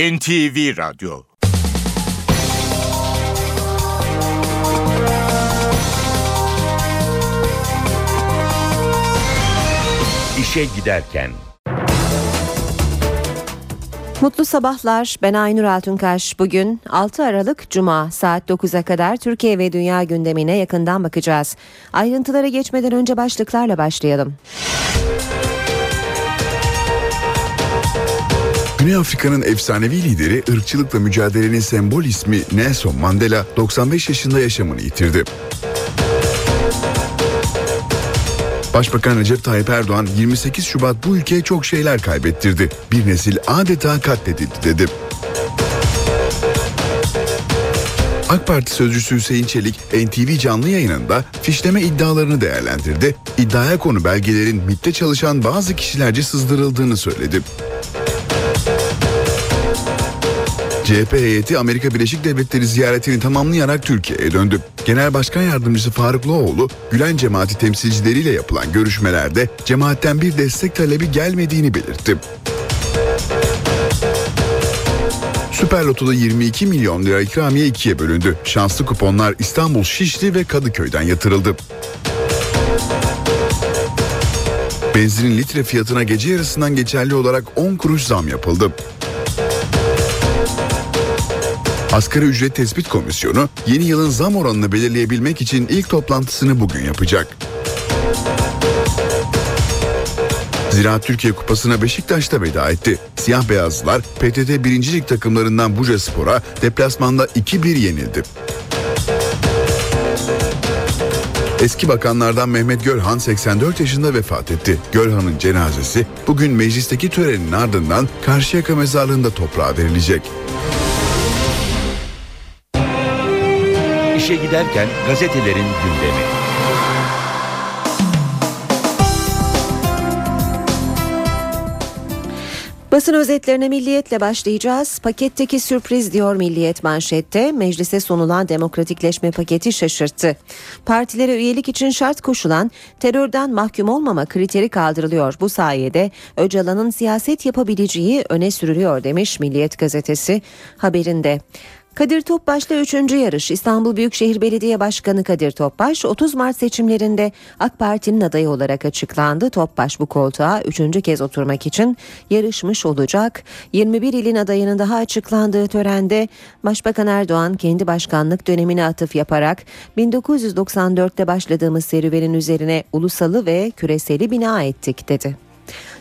NTV Radyo İşe Giderken Mutlu sabahlar. Ben Aynur Altunkaş. Bugün 6 Aralık Cuma saat 9'a kadar Türkiye ve dünya gündemine yakından bakacağız. Ayrıntılara geçmeden önce başlıklarla başlayalım. Güney Afrika'nın efsanevi lideri ırkçılıkla mücadelenin sembol ismi Nelson Mandela 95 yaşında yaşamını yitirdi. Başbakan Recep Tayyip Erdoğan 28 Şubat bu ülkeye çok şeyler kaybettirdi. Bir nesil adeta katledildi dedi. AK Parti sözcüsü Hüseyin Çelik NTV canlı yayınında fişleme iddialarını değerlendirdi. İddiaya konu belgelerin MİT'te çalışan bazı kişilerce sızdırıldığını söyledi. CHP heyeti Amerika Birleşik Devletleri ziyaretini tamamlayarak Türkiye'ye döndü. Genel Başkan Yardımcısı Faruk Loğlu, Gülen cemaati temsilcileriyle yapılan görüşmelerde cemaatten bir destek talebi gelmediğini belirtti. Süper Loto'da 22 milyon lira ikramiye ikiye bölündü. Şanslı kuponlar İstanbul, Şişli ve Kadıköy'den yatırıldı. Benzinin litre fiyatına gece yarısından geçerli olarak 10 kuruş zam yapıldı. Asgari ücret tespit komisyonu yeni yılın zam oranını belirleyebilmek için ilk toplantısını bugün yapacak. Zira Türkiye Kupası'na Beşiktaş'ta veda etti. Siyah beyazlılar PTT 1. Lig takımlarından Buca Spor'a deplasmanda 2-1 yenildi. Eski bakanlardan Mehmet Gölhan 84 yaşında vefat etti. Gölhan'ın cenazesi bugün meclisteki törenin ardından Karşıyaka mezarlığında toprağa verilecek. İşe Giderken gazetelerin gündemi. Basın özetlerine milliyetle başlayacağız. Paketteki sürpriz diyor milliyet manşette. Meclise sunulan demokratikleşme paketi şaşırttı. Partilere üyelik için şart koşulan terörden mahkum olmama kriteri kaldırılıyor. Bu sayede Öcalan'ın siyaset yapabileceği öne sürülüyor demiş Milliyet gazetesi haberinde. Kadir Topbaş'la 3. yarış İstanbul Büyükşehir Belediye Başkanı Kadir Topbaş 30 Mart seçimlerinde AK Parti'nin adayı olarak açıklandı. Topbaş bu koltuğa 3. kez oturmak için yarışmış olacak. 21 ilin adayının daha açıklandığı törende Başbakan Erdoğan kendi başkanlık dönemine atıf yaparak 1994'te başladığımız serüvenin üzerine ulusalı ve küreseli bina ettik dedi.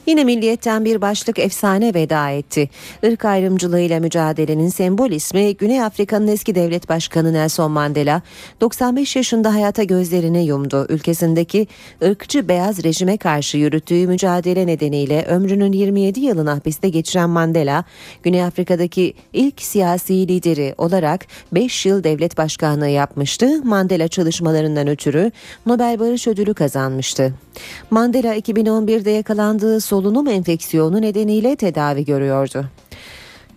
Yine milliyetten bir başlık efsane veda etti. Irk ayrımcılığıyla mücadelenin sembol ismi Güney Afrika'nın eski devlet başkanı Nelson Mandela 95 yaşında hayata gözlerini yumdu. Ülkesindeki ırkçı beyaz rejime karşı yürüttüğü mücadele nedeniyle ömrünün 27 yılını hapiste geçiren Mandela, Güney Afrika'daki ilk siyasi lideri olarak 5 yıl devlet başkanlığı yapmıştı. Mandela çalışmalarından ötürü Nobel Barış Ödülü kazanmıştı. Mandela 2011'de yakalandığı solunum enfeksiyonu nedeniyle tedavi görüyordu.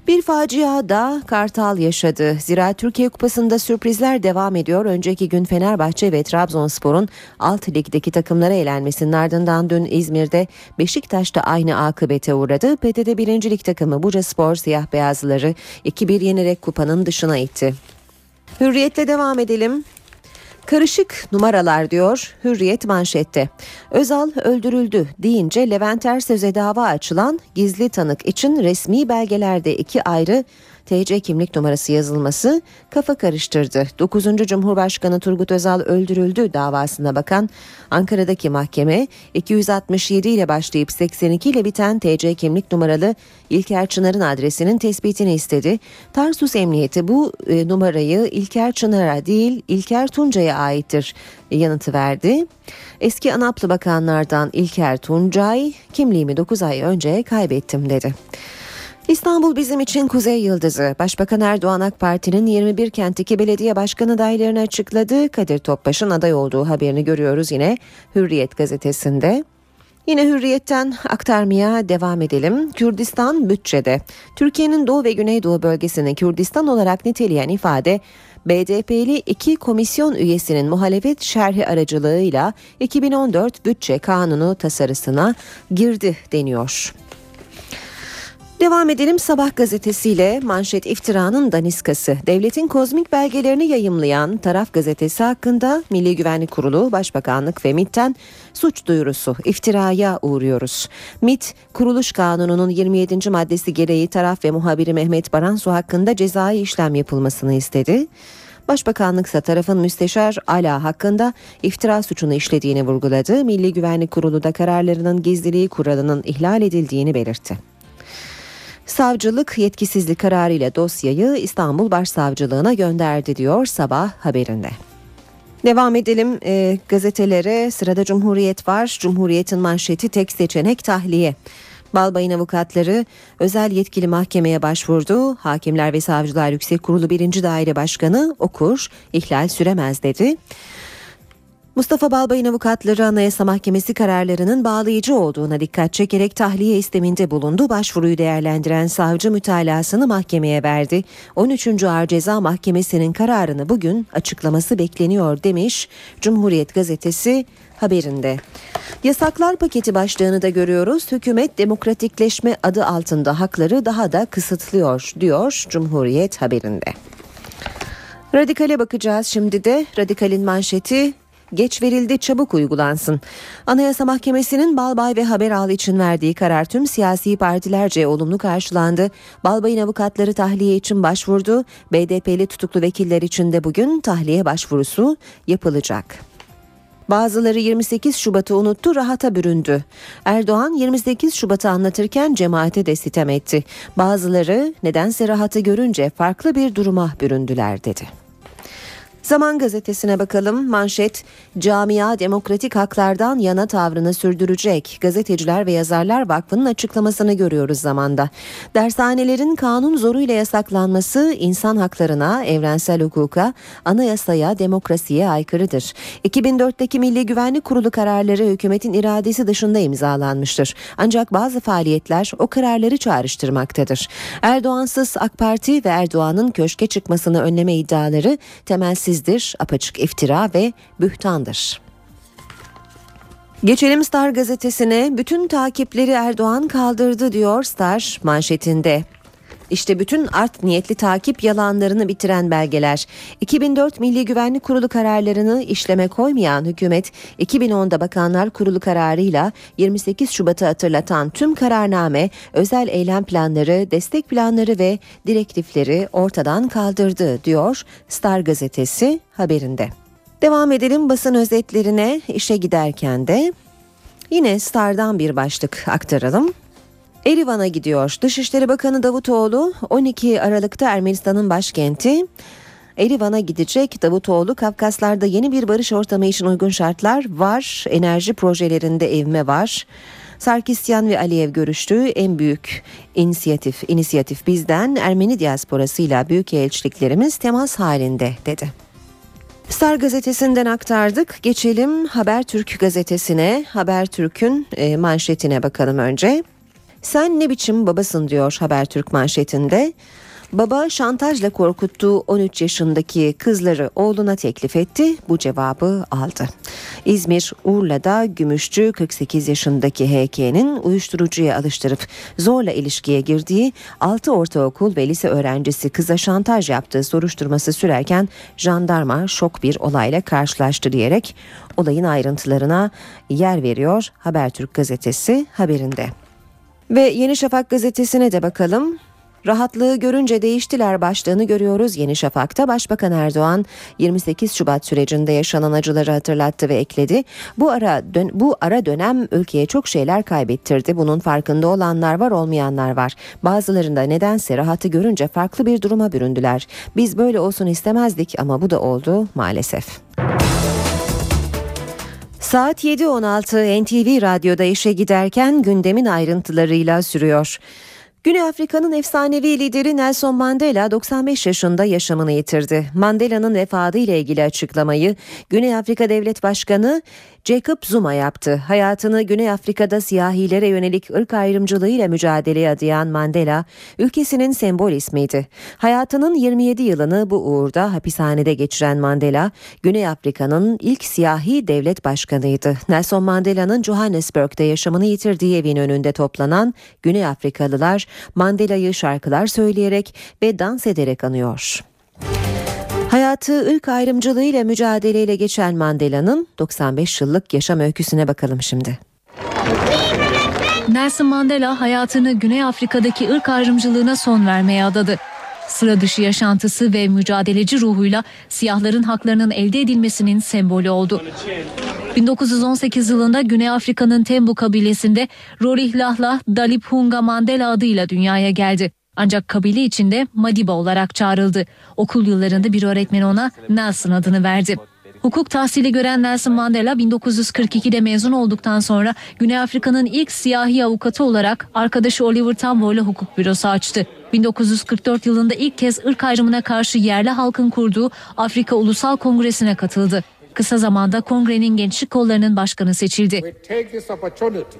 Bir facia da Kartal yaşadı. Zira Türkiye Kupası'nda sürprizler devam ediyor. Önceki gün Fenerbahçe ve Trabzonspor'un alt ligdeki takımlara elenmesinin ardından dün İzmir'de Beşiktaş'ta aynı akıbete uğradı. PTT 1. Lig takımı Buca Spor siyah beyazlıları 2-1 yenerek kupanın dışına itti. Hürriyetle devam edelim. Karışık numaralar diyor Hürriyet manşette. Özal öldürüldü deyince Levent Ersöz'e dava açılan gizli tanık için resmi belgelerde iki ayrı TC kimlik numarası yazılması kafa karıştırdı. 9. Cumhurbaşkanı Turgut Özal öldürüldü davasına bakan Ankara'daki mahkeme 267 ile başlayıp 82 ile biten TC kimlik numaralı İlker Çınar'ın adresinin tespitini istedi. Tarsus Emniyeti bu e, numarayı İlker Çınar'a değil İlker Tuncay'a aittir yanıtı verdi. Eski Anaplı bakanlardan İlker Tuncay kimliğimi 9 ay önce kaybettim dedi. İstanbul bizim için kuzey yıldızı. Başbakan Erdoğan AK Parti'nin 21 kentteki belediye başkanı adaylarını açıkladı. Kadir Topbaş'ın aday olduğu haberini görüyoruz yine Hürriyet gazetesinde. Yine hürriyetten aktarmaya devam edelim. Kürdistan bütçede. Türkiye'nin doğu ve güneydoğu bölgesini Kürdistan olarak niteleyen ifade BDP'li iki komisyon üyesinin muhalefet şerhi aracılığıyla 2014 bütçe kanunu tasarısına girdi deniyor. Devam edelim Sabah gazetesiyle manşet iftiranın daniskası. Devletin kozmik belgelerini yayımlayan taraf gazetesi hakkında Milli Güvenlik Kurulu, Başbakanlık ve MİT'ten suç duyurusu iftiraya uğruyoruz. MİT, kuruluş kanununun 27. maddesi gereği taraf ve muhabiri Mehmet Baransu hakkında cezai işlem yapılmasını istedi. Başbakanlık ise tarafın müsteşar Ala hakkında iftira suçunu işlediğini vurguladı. Milli Güvenlik Kurulu da kararlarının gizliliği kuralının ihlal edildiğini belirtti. Savcılık yetkisizlik kararıyla dosyayı İstanbul Başsavcılığına gönderdi diyor sabah haberinde. Devam edelim e, gazetelere sırada Cumhuriyet var. Cumhuriyet'in manşeti tek seçenek tahliye. Balbay'ın avukatları özel yetkili mahkemeye başvurdu. Hakimler ve Savcılar Yüksek Kurulu 1. Daire Başkanı Okur ihlal süremez dedi. Mustafa Balbay'ın avukatları Anayasa Mahkemesi kararlarının bağlayıcı olduğuna dikkat çekerek tahliye isteminde bulundu. Başvuruyu değerlendiren savcı mütalasını mahkemeye verdi. 13. Ağır Ceza Mahkemesi'nin kararını bugün açıklaması bekleniyor demiş Cumhuriyet Gazetesi haberinde. Yasaklar paketi başlığını da görüyoruz. Hükümet demokratikleşme adı altında hakları daha da kısıtlıyor diyor Cumhuriyet haberinde. Radikale bakacağız şimdi de. Radikalin manşeti geç verildi çabuk uygulansın. Anayasa Mahkemesi'nin Balbay ve Haberal için verdiği karar tüm siyasi partilerce olumlu karşılandı. Balbay'ın avukatları tahliye için başvurdu. BDP'li tutuklu vekiller için de bugün tahliye başvurusu yapılacak. Bazıları 28 Şubat'ı unuttu, rahata büründü. Erdoğan 28 Şubat'ı anlatırken cemaate de sitem etti. Bazıları nedense rahatı görünce farklı bir duruma büründüler dedi. Zaman gazetesine bakalım. Manşet camia demokratik haklardan yana tavrını sürdürecek. Gazeteciler ve Yazarlar Vakfı'nın açıklamasını görüyoruz zamanda. Dershanelerin kanun zoruyla yasaklanması insan haklarına, evrensel hukuka, anayasaya, demokrasiye aykırıdır. 2004'teki Milli Güvenlik Kurulu kararları hükümetin iradesi dışında imzalanmıştır. Ancak bazı faaliyetler o kararları çağrıştırmaktadır. Erdoğansız AK Parti ve Erdoğan'ın köşke çıkmasını önleme iddiaları temelsiz hadsizdir, apaçık iftira ve bühtandır. Geçelim Star gazetesine. Bütün takipleri Erdoğan kaldırdı diyor Star manşetinde. İşte bütün art niyetli takip yalanlarını bitiren belgeler. 2004 Milli Güvenlik Kurulu kararlarını işleme koymayan hükümet 2010'da Bakanlar Kurulu kararıyla 28 Şubat'ı hatırlatan tüm kararname, özel eylem planları, destek planları ve direktifleri ortadan kaldırdı diyor Star gazetesi haberinde. Devam edelim basın özetlerine işe giderken de yine Star'dan bir başlık aktaralım. Erivan'a gidiyor. Dışişleri Bakanı Davutoğlu 12 Aralık'ta Ermenistan'ın başkenti Erivan'a gidecek. Davutoğlu Kafkaslar'da yeni bir barış ortamı için uygun şartlar var. Enerji projelerinde evme var. Sarkisyan ve Aliyev görüştüğü en büyük inisiyatif, inisiyatif bizden Ermeni diasporasıyla büyük elçiliklerimiz temas halinde dedi. Star gazetesinden aktardık. Geçelim Habertürk gazetesine. Habertürk'ün e, manşetine bakalım önce. Sen ne biçim babasın diyor Habertürk manşetinde. Baba şantajla korkuttuğu 13 yaşındaki kızları oğluna teklif etti. Bu cevabı aldı. İzmir Urla'da Gümüşçü 48 yaşındaki HK'nin uyuşturucuya alıştırıp zorla ilişkiye girdiği 6 ortaokul ve lise öğrencisi kıza şantaj yaptığı soruşturması sürerken jandarma şok bir olayla karşılaştı diyerek olayın ayrıntılarına yer veriyor Habertürk gazetesi haberinde. Ve Yeni Şafak gazetesine de bakalım. Rahatlığı görünce değiştiler başlığını görüyoruz Yeni Şafak'ta. Başbakan Erdoğan 28 Şubat sürecinde yaşanan acıları hatırlattı ve ekledi. Bu ara dön bu ara dönem ülkeye çok şeyler kaybettirdi. Bunun farkında olanlar var, olmayanlar var. Bazılarında nedense rahatı görünce farklı bir duruma büründüler. Biz böyle olsun istemezdik ama bu da oldu maalesef. Saat 7.16 NTV Radyo'da işe giderken gündemin ayrıntılarıyla sürüyor. Güney Afrika'nın efsanevi lideri Nelson Mandela 95 yaşında yaşamını yitirdi. Mandala'nın vefatı ile ilgili açıklamayı Güney Afrika Devlet Başkanı Jacob Zuma yaptı. Hayatını Güney Afrika'da siyahilere yönelik ırk ayrımcılığıyla mücadeleye adayan Mandela, ülkesinin sembol ismiydi. Hayatının 27 yılını bu uğurda hapishanede geçiren Mandela, Güney Afrika'nın ilk siyahi devlet başkanıydı. Nelson Mandela'nın Johannesburg'da yaşamını yitirdiği evin önünde toplanan Güney Afrikalılar Mandela'yı şarkılar söyleyerek ve dans ederek anıyor. Hayatı ırk ayrımcılığıyla mücadeleyle geçen Mandela'nın 95 yıllık yaşam öyküsüne bakalım şimdi. Nelson Mandela hayatını Güney Afrika'daki ırk ayrımcılığına son vermeye adadı. Sıra dışı yaşantısı ve mücadeleci ruhuyla siyahların haklarının elde edilmesinin sembolü oldu. 1918 yılında Güney Afrika'nın Tembu kabilesinde Rolihlahla Daliphunga Mandela adıyla dünyaya geldi. Ancak kabile içinde Madiba olarak çağrıldı. Okul yıllarında bir öğretmen ona Nelson adını verdi. Hukuk tahsili gören Nelson Mandela 1942'de mezun olduktan sonra Güney Afrika'nın ilk siyahi avukatı olarak arkadaşı Oliver Tambo ile hukuk bürosu açtı. 1944 yılında ilk kez ırk ayrımına karşı yerli halkın kurduğu Afrika Ulusal Kongresi'ne katıldı. Kısa zamanda kongrenin gençlik kollarının başkanı seçildi.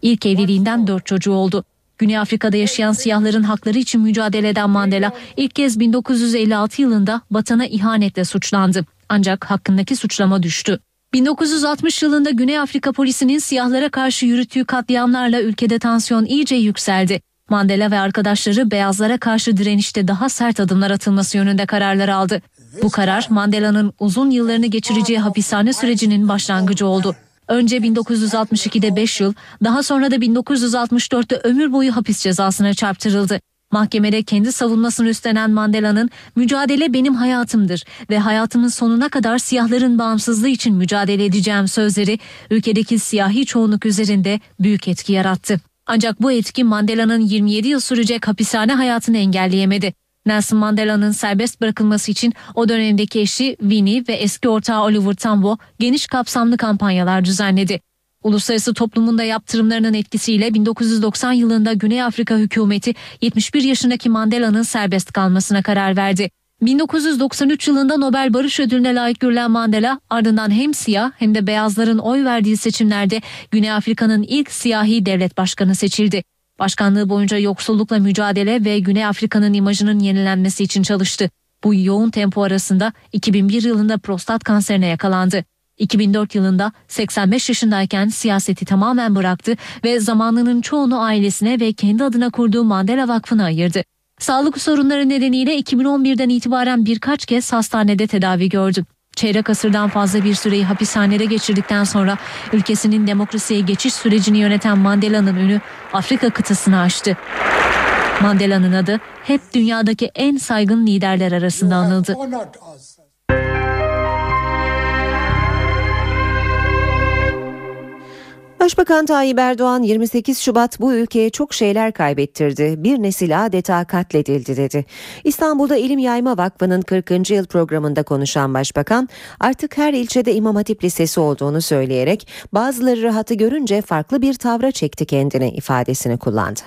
İlk evliliğinden dört çocuğu oldu. Güney Afrika'da yaşayan siyahların hakları için mücadele eden Mandela ilk kez 1956 yılında vatana ihanetle suçlandı. Ancak hakkındaki suçlama düştü. 1960 yılında Güney Afrika polisinin siyahlara karşı yürüttüğü katliamlarla ülkede tansiyon iyice yükseldi. Mandela ve arkadaşları beyazlara karşı direnişte daha sert adımlar atılması yönünde kararlar aldı. Bu karar Mandela'nın uzun yıllarını geçireceği hapishane sürecinin başlangıcı oldu. Önce 1962'de 5 yıl, daha sonra da 1964'te ömür boyu hapis cezasına çarptırıldı. Mahkemede kendi savunmasını üstlenen Mandela'nın mücadele benim hayatımdır ve hayatımın sonuna kadar siyahların bağımsızlığı için mücadele edeceğim sözleri ülkedeki siyahi çoğunluk üzerinde büyük etki yarattı. Ancak bu etki Mandela'nın 27 yıl sürecek hapishane hayatını engelleyemedi. Nelson Mandela'nın serbest bırakılması için o dönemdeki eşi Winnie ve eski ortağı Oliver Tambo geniş kapsamlı kampanyalar düzenledi. Uluslararası toplumunda yaptırımlarının etkisiyle 1990 yılında Güney Afrika hükümeti 71 yaşındaki Mandela'nın serbest kalmasına karar verdi. 1993 yılında Nobel Barış Ödülüne layık görülen Mandela ardından hem siyah hem de beyazların oy verdiği seçimlerde Güney Afrika'nın ilk siyahi devlet başkanı seçildi. Başkanlığı boyunca yoksullukla mücadele ve Güney Afrika'nın imajının yenilenmesi için çalıştı. Bu yoğun tempo arasında 2001 yılında prostat kanserine yakalandı. 2004 yılında 85 yaşındayken siyaseti tamamen bıraktı ve zamanının çoğunu ailesine ve kendi adına kurduğu Mandela Vakfı'na ayırdı. Sağlık sorunları nedeniyle 2011'den itibaren birkaç kez hastanede tedavi gördü. Çeyrek asırdan fazla bir süreyi hapishanede geçirdikten sonra ülkesinin demokrasiye geçiş sürecini yöneten Mandela'nın ünü Afrika kıtasını aştı. Mandela'nın adı hep dünyadaki en saygın liderler arasında anıldı. Başbakan Tayyip Erdoğan 28 Şubat bu ülkeye çok şeyler kaybettirdi. Bir nesil adeta katledildi dedi. İstanbul'da İlim Yayma Vakfı'nın 40. yıl programında konuşan başbakan artık her ilçede İmam Hatip Lisesi olduğunu söyleyerek bazıları rahatı görünce farklı bir tavra çekti kendini ifadesini kullandı.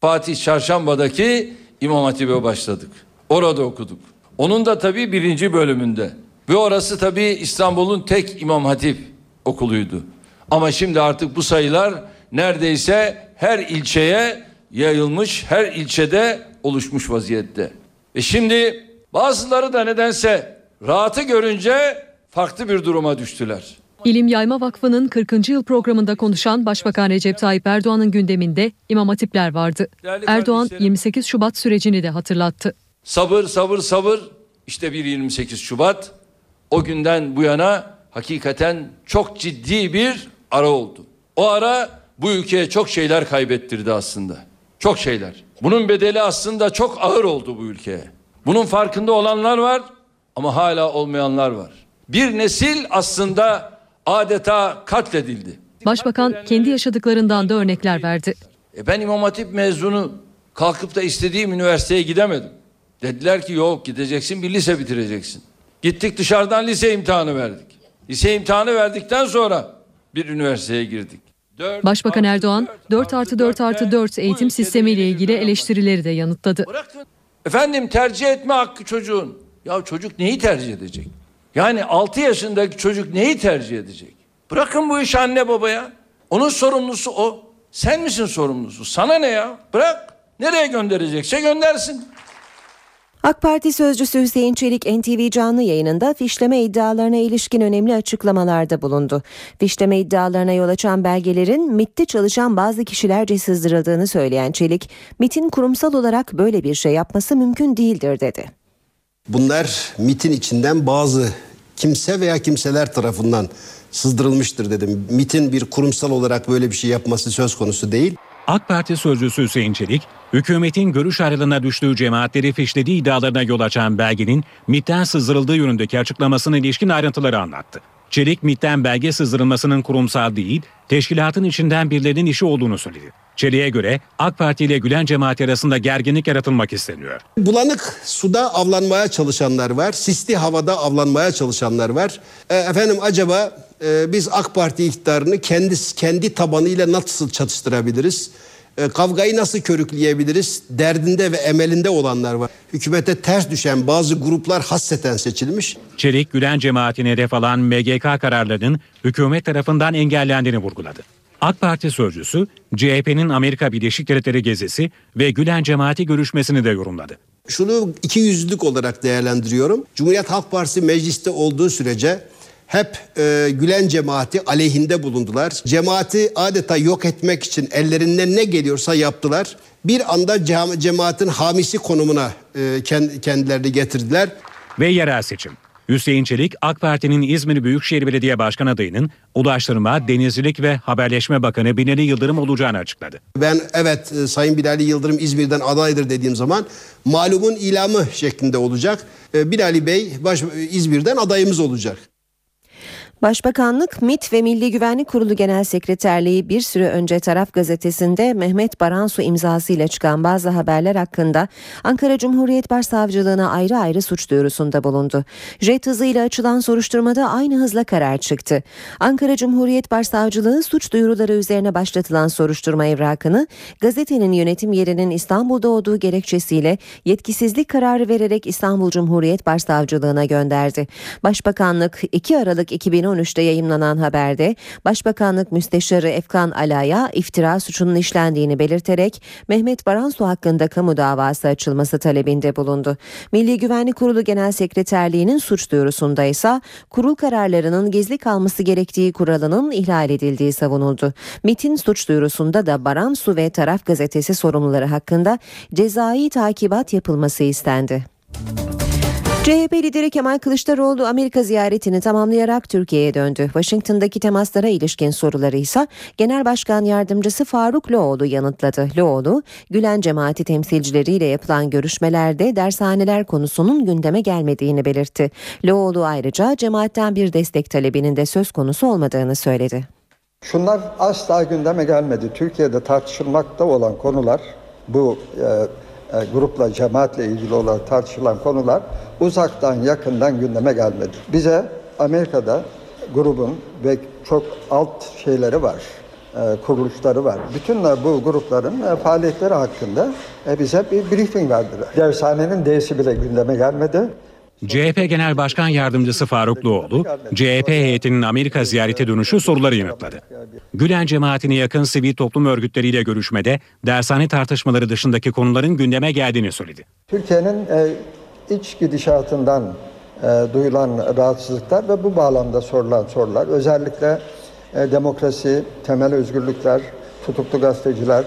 Fatih Çarşamba'daki İmam Hatip'e başladık. Orada okuduk. Onun da tabii birinci bölümünde. Ve orası tabii İstanbul'un tek İmam Hatip okuluydu. Ama şimdi artık bu sayılar neredeyse her ilçeye yayılmış, her ilçede oluşmuş vaziyette. Ve şimdi bazıları da nedense rahatı görünce farklı bir duruma düştüler. İlim Yayma Vakfı'nın 40. yıl programında konuşan Başbakan Recep Tayyip Erdoğan'ın gündeminde İmam Hatipler vardı. Erdoğan 28 Şubat sürecini de hatırlattı. Sabır, sabır, sabır. İşte bir 28 Şubat. O günden bu yana hakikaten çok ciddi bir ara oldu. O ara bu ülkeye çok şeyler kaybettirdi aslında. Çok şeyler. Bunun bedeli aslında çok ağır oldu bu ülkeye. Bunun farkında olanlar var ama hala olmayanlar var. Bir nesil aslında adeta katledildi. Başbakan kendi yaşadıklarından da örnekler verdi. E ben İmam Hatip mezunu kalkıp da istediğim üniversiteye gidemedim. Dediler ki yok gideceksin bir lise bitireceksin. Gittik dışarıdan lise imtihanı verdik. Lise imtihanı verdikten sonra bir üniversiteye girdik. 4 Başbakan Erdoğan 4 artı 4 artı 4 eğitim sistemiyle ilgili eleştirileri de yanıtladı. Efendim tercih etme hakkı çocuğun. Ya çocuk neyi tercih edecek? Yani 6 yaşındaki çocuk neyi tercih edecek? Bırakın bu işi anne babaya. Onun sorumlusu o. Sen misin sorumlusu? Sana ne ya? Bırak. Nereye gönderecekse göndersin. AK Parti sözcüsü Hüseyin Çelik NTV canlı yayınında fişleme iddialarına ilişkin önemli açıklamalarda bulundu. Fişleme iddialarına yol açan belgelerin MIT'te çalışan bazı kişilerce sızdırıldığını söyleyen Çelik, MIT'in kurumsal olarak böyle bir şey yapması mümkün değildir dedi. Bunlar MIT'in içinden bazı kimse veya kimseler tarafından sızdırılmıştır dedim. MIT'in bir kurumsal olarak böyle bir şey yapması söz konusu değil. AK Parti sözcüsü Hüseyin Çelik, hükümetin görüş ayrılığına düştüğü cemaatleri fişlediği iddialarına yol açan belgenin MİT'ten sızdırıldığı yönündeki açıklamasına ilişkin ayrıntıları anlattı. Çelik MİT'ten belge sızdırılmasının kurumsal değil, teşkilatın içinden birilerinin işi olduğunu söyledi. Çelik'e göre AK Parti ile Gülen cemaati arasında gerginlik yaratılmak isteniyor. Bulanık suda avlanmaya çalışanlar var. Sisli havada avlanmaya çalışanlar var. E, efendim acaba e, biz AK Parti iktidarını kendi, kendi tabanıyla nasıl çatıştırabiliriz? E, kavgayı nasıl körükleyebiliriz? Derdinde ve emelinde olanlar var. Hükümete ters düşen bazı gruplar hasseten seçilmiş. Çelik, Gülen cemaatine hedef alan MGK kararlarının hükümet tarafından engellendiğini vurguladı. AK Parti sözcüsü CHP'nin Amerika Birleşik Devletleri gezisi ve Gülen cemaati görüşmesini de yorumladı. Şunu iki yüzlülük olarak değerlendiriyorum. Cumhuriyet Halk Partisi mecliste olduğu sürece hep e, Gülen cemaati aleyhinde bulundular. Cemaati adeta yok etmek için ellerinden ne geliyorsa yaptılar. Bir anda cemaatin hamisi konumuna e, kendilerini getirdiler. Ve yerel seçim. Hüseyin Çelik, AK Parti'nin İzmir Büyükşehir Belediye Başkan adayının Ulaştırma, Denizcilik ve Haberleşme Bakanı Binali Yıldırım olacağını açıkladı. Ben evet e, Sayın Binali Yıldırım İzmir'den adaydır dediğim zaman malumun ilamı şeklinde olacak. E, Binali Bey baş, İzmir'den adayımız olacak. Başbakanlık, MİT ve Milli Güvenlik Kurulu Genel Sekreterliği bir süre önce Taraf Gazetesi'nde Mehmet Baransu imzasıyla çıkan bazı haberler hakkında Ankara Cumhuriyet Başsavcılığına ayrı ayrı suç duyurusunda bulundu. Jet hızıyla açılan soruşturmada aynı hızla karar çıktı. Ankara Cumhuriyet Başsavcılığı suç duyuruları üzerine başlatılan soruşturma evrakını gazetenin yönetim yerinin İstanbul'da olduğu gerekçesiyle yetkisizlik kararı vererek İstanbul Cumhuriyet Başsavcılığına gönderdi. Başbakanlık 2 Aralık 2013 2013'te yayımlanan haberde Başbakanlık Müsteşarı Efkan Ala'ya iftira suçunun işlendiğini belirterek Mehmet Baransu hakkında kamu davası açılması talebinde bulundu. Milli Güvenlik Kurulu Genel Sekreterliği'nin suç duyurusunda ise kurul kararlarının gizli kalması gerektiği kuralının ihlal edildiği savunuldu. MIT'in suç duyurusunda da Baransu ve Taraf Gazetesi sorumluları hakkında cezai takibat yapılması istendi. CHP lideri Kemal Kılıçdaroğlu Amerika ziyaretini tamamlayarak Türkiye'ye döndü. Washington'daki temaslara ilişkin soruları ise Genel Başkan Yardımcısı Faruk Loğlu yanıtladı. Loğlu, Gülen cemaati temsilcileriyle yapılan görüşmelerde dershaneler konusunun gündeme gelmediğini belirtti. Loğlu ayrıca cemaatten bir destek talebinin de söz konusu olmadığını söyledi. Şunlar asla gündeme gelmedi. Türkiye'de tartışılmakta olan konular bu e, e, grupla, cemaatle ilgili olarak tartışılan konular uzaktan yakından gündeme gelmedi. Bize Amerika'da grubun ve çok alt şeyleri var, e, kuruluşları var. Bütün bu grupların e, faaliyetleri hakkında bize bir briefing verdiler. Dershanenin D'si bile gündeme gelmedi. CHP Genel Başkan Yardımcısı Faruk Doğulu, CHP heyetinin Amerika ziyarete dönüşü soruları yanıtladı. Gülen cemaatine yakın sivil toplum örgütleriyle görüşmede dershane tartışmaları dışındaki konuların gündeme geldiğini söyledi. Türkiye'nin e, iç gidişatından e, duyulan rahatsızlıklar ve bu bağlamda sorulan sorular özellikle e, demokrasi, temel özgürlükler, tutuklu gazeteciler,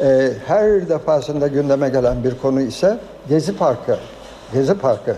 e, her defasında gündeme gelen bir konu ise Gezi Parkı, Gezi Parkı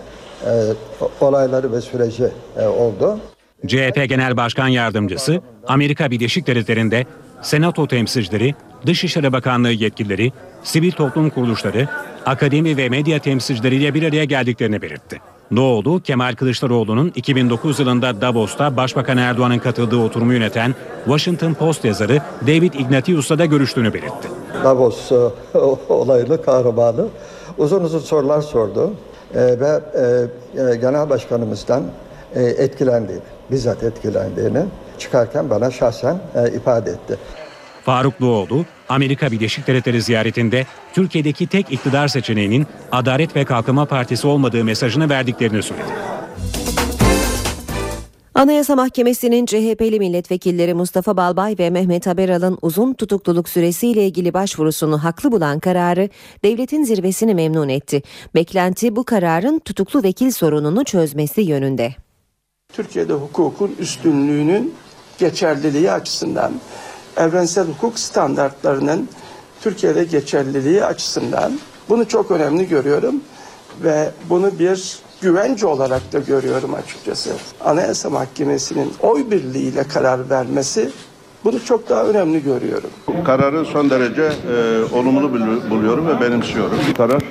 olayları ve süreci e, oldu. CHP Genel Başkan Yardımcısı Amerika Birleşik Devletleri'nde Senato temsilcileri, Dışişleri Bakanlığı yetkilileri, sivil toplum kuruluşları, akademi ve medya temsilcileriyle bir araya geldiklerini belirtti. Doğulu, Kemal Kılıçdaroğlu'nun 2009 yılında Davos'ta Başbakan Erdoğan'ın katıldığı oturumu yöneten Washington Post yazarı David Ignatius'la da görüştüğünü belirtti. Davos olaylı kahramanı uzun uzun sorular sordu e, ve e, genel başkanımızdan e, etkilendiğini, bizzat etkilendiğini çıkarken bana şahsen e, ifade etti. Faruk Doğulu, Amerika Birleşik Devletleri ziyaretinde Türkiye'deki tek iktidar seçeneğinin Adalet ve Kalkınma Partisi olmadığı mesajını verdiklerini söyledi. Anayasa Mahkemesi'nin CHP'li milletvekilleri Mustafa Balbay ve Mehmet Haberal'ın uzun tutukluluk süresiyle ilgili başvurusunu haklı bulan kararı devletin zirvesini memnun etti. Beklenti bu kararın tutuklu vekil sorununu çözmesi yönünde. Türkiye'de hukukun üstünlüğünün geçerliliği açısından, evrensel hukuk standartlarının Türkiye'de geçerliliği açısından bunu çok önemli görüyorum ve bunu bir güvence olarak da görüyorum açıkçası. Anayasa Mahkemesi'nin oy birliğiyle karar vermesi bunu çok daha önemli görüyorum. Kararı son derece e, olumlu buluyorum ve benimsiyorum. Karar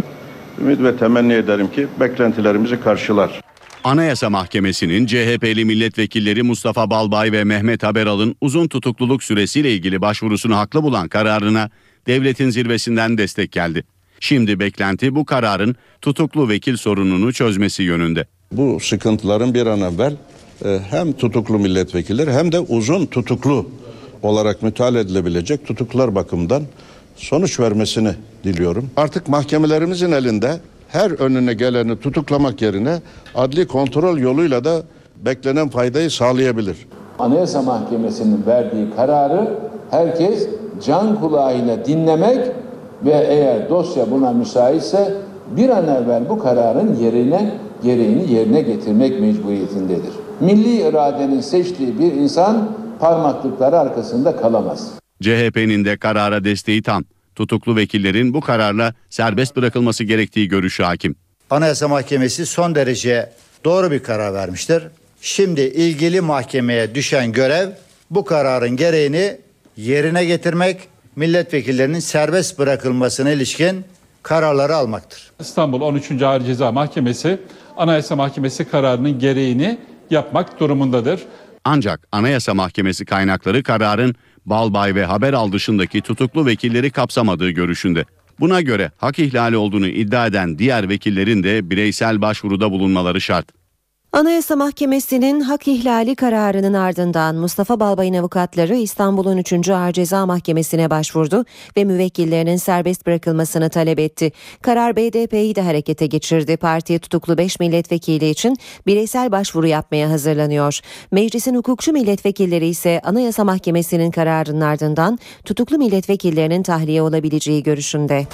ümit ve temenni ederim ki beklentilerimizi karşılar. Anayasa Mahkemesi'nin CHP'li milletvekilleri Mustafa Balbay ve Mehmet Haberal'ın uzun tutukluluk süresiyle ilgili başvurusunu haklı bulan kararına devletin zirvesinden destek geldi. Şimdi beklenti bu kararın tutuklu vekil sorununu çözmesi yönünde. Bu sıkıntıların bir an evvel e, hem tutuklu milletvekilleri hem de uzun tutuklu olarak müteala edilebilecek tutuklar bakımından sonuç vermesini diliyorum. Artık mahkemelerimizin elinde her önüne geleni tutuklamak yerine adli kontrol yoluyla da beklenen faydayı sağlayabilir. Anayasa Mahkemesi'nin verdiği kararı herkes can kulağıyla dinlemek ve eğer dosya buna müsaitse bir an evvel bu kararın yerine gereğini yerine getirmek mecburiyetindedir. Milli iradenin seçtiği bir insan parmaklıkları arkasında kalamaz. CHP'nin de karara desteği tam. Tutuklu vekillerin bu kararla serbest bırakılması gerektiği görüşü hakim. Anayasa Mahkemesi son derece doğru bir karar vermiştir. Şimdi ilgili mahkemeye düşen görev bu kararın gereğini yerine getirmek milletvekillerinin serbest bırakılmasına ilişkin kararları almaktır. İstanbul 13. Ağır Ceza Mahkemesi Anayasa Mahkemesi kararının gereğini yapmak durumundadır. Ancak Anayasa Mahkemesi kaynakları kararın Balbay ve Haberal dışındaki tutuklu vekilleri kapsamadığı görüşünde. Buna göre hak ihlali olduğunu iddia eden diğer vekillerin de bireysel başvuruda bulunmaları şart. Anayasa Mahkemesi'nin hak ihlali kararının ardından Mustafa Balbay'ın avukatları İstanbul'un 3. Ağır Ceza Mahkemesi'ne başvurdu ve müvekkillerinin serbest bırakılmasını talep etti. Karar BDP'yi de harekete geçirdi. Partiye tutuklu 5 milletvekili için bireysel başvuru yapmaya hazırlanıyor. Meclisin hukukçu milletvekilleri ise Anayasa Mahkemesi'nin kararının ardından tutuklu milletvekillerinin tahliye olabileceği görüşünde.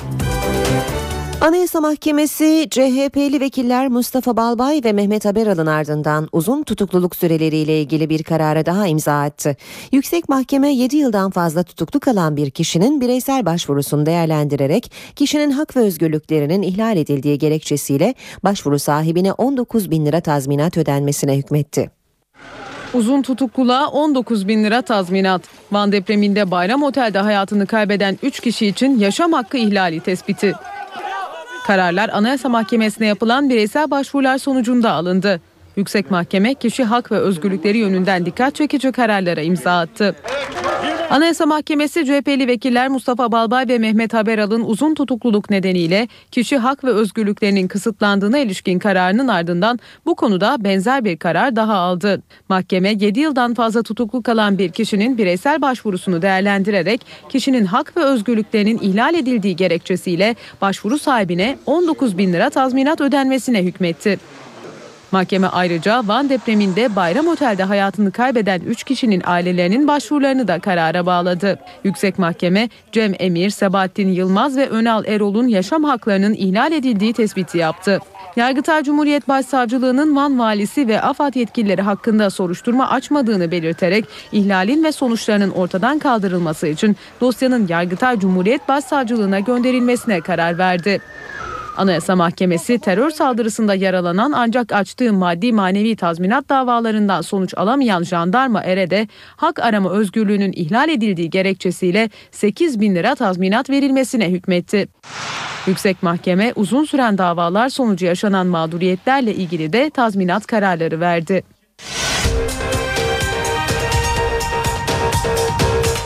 Anayasa Mahkemesi CHP'li vekiller Mustafa Balbay ve Mehmet Haberal'ın ardından uzun tutukluluk süreleriyle ilgili bir karara daha imza attı. Yüksek Mahkeme 7 yıldan fazla tutuklu kalan bir kişinin bireysel başvurusunu değerlendirerek kişinin hak ve özgürlüklerinin ihlal edildiği gerekçesiyle başvuru sahibine 19 bin lira tazminat ödenmesine hükmetti. Uzun tutukluluğa 19 bin lira tazminat. Van depreminde Bayram Otel'de hayatını kaybeden 3 kişi için yaşam hakkı ihlali tespiti. Kararlar Anayasa Mahkemesi'ne yapılan bireysel başvurular sonucunda alındı. Yüksek Mahkeme kişi hak ve özgürlükleri yönünden dikkat çekici kararlara imza attı. Anayasa Mahkemesi CHP'li vekiller Mustafa Balbay ve Mehmet Haberal'ın uzun tutukluluk nedeniyle kişi hak ve özgürlüklerinin kısıtlandığına ilişkin kararının ardından bu konuda benzer bir karar daha aldı. Mahkeme 7 yıldan fazla tutuklu kalan bir kişinin bireysel başvurusunu değerlendirerek kişinin hak ve özgürlüklerinin ihlal edildiği gerekçesiyle başvuru sahibine 19 bin lira tazminat ödenmesine hükmetti. Mahkeme ayrıca Van depreminde Bayram Otel'de hayatını kaybeden 3 kişinin ailelerinin başvurularını da karara bağladı. Yüksek Mahkeme Cem Emir, Sebahattin Yılmaz ve Önal Erol'un yaşam haklarının ihlal edildiği tespiti yaptı. Yargıtay Cumhuriyet Başsavcılığı'nın Van valisi ve AFAD yetkilileri hakkında soruşturma açmadığını belirterek ihlalin ve sonuçlarının ortadan kaldırılması için dosyanın Yargıtay Cumhuriyet Başsavcılığına gönderilmesine karar verdi. Anayasa Mahkemesi terör saldırısında yaralanan ancak açtığı maddi manevi tazminat davalarından sonuç alamayan jandarma Ere'de hak arama özgürlüğünün ihlal edildiği gerekçesiyle 8 bin lira tazminat verilmesine hükmetti. Yüksek Mahkeme uzun süren davalar sonucu yaşanan mağduriyetlerle ilgili de tazminat kararları verdi.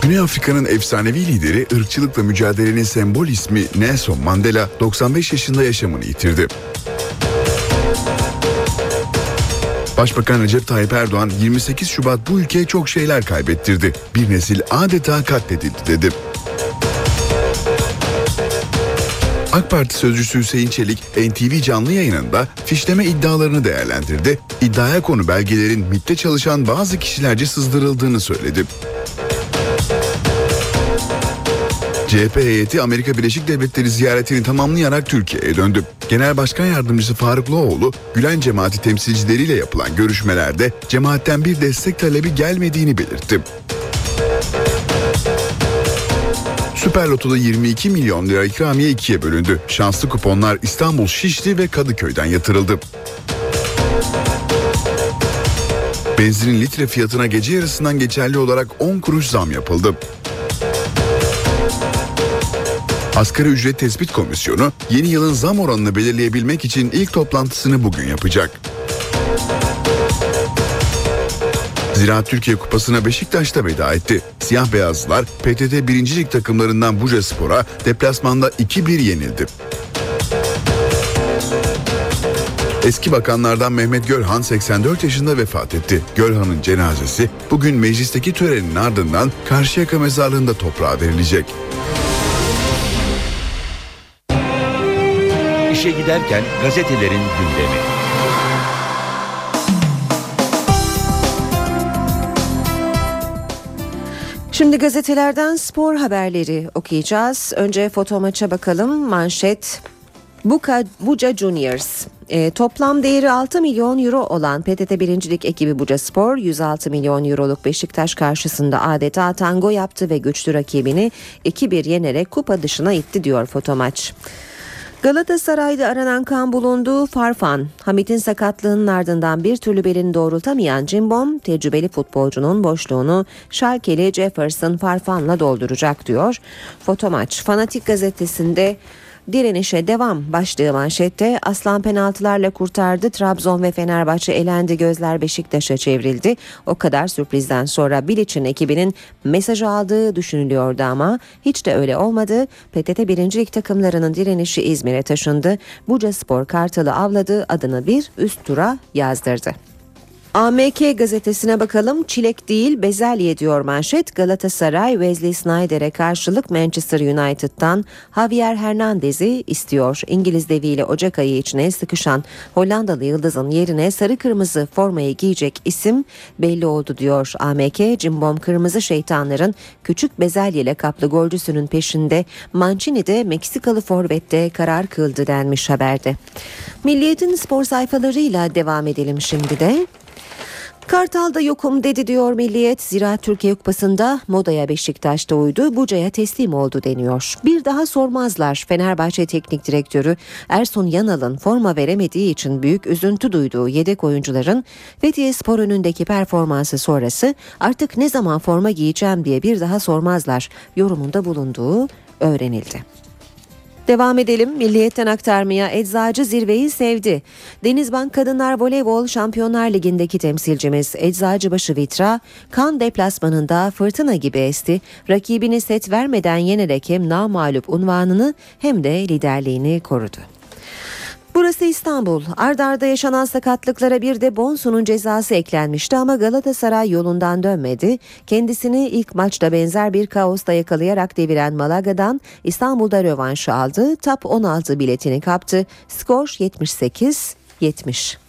Güney Afrika'nın efsanevi lideri ırkçılıkla mücadelenin sembol ismi Nelson Mandela 95 yaşında yaşamını yitirdi. Başbakan Recep Tayyip Erdoğan 28 Şubat bu ülkeye çok şeyler kaybettirdi. Bir nesil adeta katledildi dedi. AK Parti sözcüsü Hüseyin Çelik NTV canlı yayınında fişleme iddialarını değerlendirdi. İddiaya konu belgelerin MİT'te çalışan bazı kişilerce sızdırıldığını söyledi. CHP heyeti Amerika Birleşik Devletleri ziyaretini tamamlayarak Türkiye'ye döndü. Genel Başkan Yardımcısı Faruk Loğlu, Gülen cemaati temsilcileriyle yapılan görüşmelerde cemaatten bir destek talebi gelmediğini belirtti. Süper Loto'da 22 milyon lira ikramiye ikiye bölündü. Şanslı kuponlar İstanbul, Şişli ve Kadıköy'den yatırıldı. Benzinin litre fiyatına gece yarısından geçerli olarak 10 kuruş zam yapıldı. Asgari Ücret Tespit Komisyonu yeni yılın zam oranını belirleyebilmek için ilk toplantısını bugün yapacak. Ziraat Türkiye Kupası'na Beşiktaş'ta veda etti. Siyah beyazlılar PTT 1. Lig takımlarından Buca Spor'a deplasmanda 2-1 yenildi. Eski bakanlardan Mehmet Gölhan 84 yaşında vefat etti. Gölhan'ın cenazesi bugün meclisteki törenin ardından Karşıyaka mezarlığında toprağa verilecek. İşe giderken gazetelerin gündemi. Şimdi gazetelerden spor haberleri okuyacağız. Önce foto maça bakalım. Manşet Buca, Buca Juniors. E, toplam değeri 6 milyon euro olan PTT 1. Lig ekibi Buca Spor 106 milyon euroluk Beşiktaş karşısında adeta tango yaptı ve güçlü rakibini 2-1 yenerek kupa dışına itti diyor fotomaç. Galatasaray'da aranan kan bulundu. Farfan, Hamit'in sakatlığının ardından bir türlü belini doğrultamayan Cimbom, tecrübeli futbolcunun boşluğunu Schalke'li Jefferson Farfan'la dolduracak diyor. Fotomaç, Fanatik gazetesinde Direnişe devam başlığı manşette Aslan penaltılarla kurtardı. Trabzon ve Fenerbahçe elendi. Gözler Beşiktaş'a çevrildi. O kadar sürprizden sonra Bilic'in ekibinin mesajı aldığı düşünülüyordu ama hiç de öyle olmadı. PTT 1. Lig takımlarının direnişi İzmir'e taşındı. Buca Spor Kartal'ı avladı. Adını bir üst tura yazdırdı. AMK gazetesine bakalım. Çilek değil bezelye diyor manşet. Galatasaray Wesley Snyder'e karşılık Manchester United'dan Javier Hernandez'i istiyor. İngiliz deviyle Ocak ayı içine sıkışan Hollandalı yıldızın yerine sarı kırmızı formayı giyecek isim belli oldu diyor AMK. Cimbom Kırmızı Şeytanların küçük bezelyeyle kaplı golcüsünün peşinde Mancini de Meksikalı forvette karar kıldı denmiş haberde. Milliyetin spor sayfalarıyla devam edelim şimdi de. Kartal'da yokum dedi diyor Milliyet. Ziraat Türkiye Kupası'nda Moda'ya Beşiktaş'ta uydu. Buca'ya teslim oldu deniyor. Bir daha sormazlar. Fenerbahçe Teknik Direktörü Ersun Yanal'ın forma veremediği için büyük üzüntü duyduğu yedek oyuncuların Fethiye Spor önündeki performansı sonrası artık ne zaman forma giyeceğim diye bir daha sormazlar yorumunda bulunduğu öğrenildi. Devam edelim. Milliyetten aktarmaya eczacı zirveyi sevdi. Denizbank Kadınlar Voleybol Şampiyonlar Ligi'ndeki temsilcimiz Eczacıbaşı Vitra, kan deplasmanında fırtına gibi esti. Rakibini set vermeden yenerek hem namalup unvanını hem de liderliğini korudu. Burası İstanbul. Ardarda arda yaşanan sakatlıklara bir de Bonsu'nun cezası eklenmişti ama Galatasaray yolundan dönmedi. Kendisini ilk maçta benzer bir kaosta yakalayarak deviren Malaga'dan İstanbul'da rövanşı aldı. Top 16 biletini kaptı. Skor 78-70.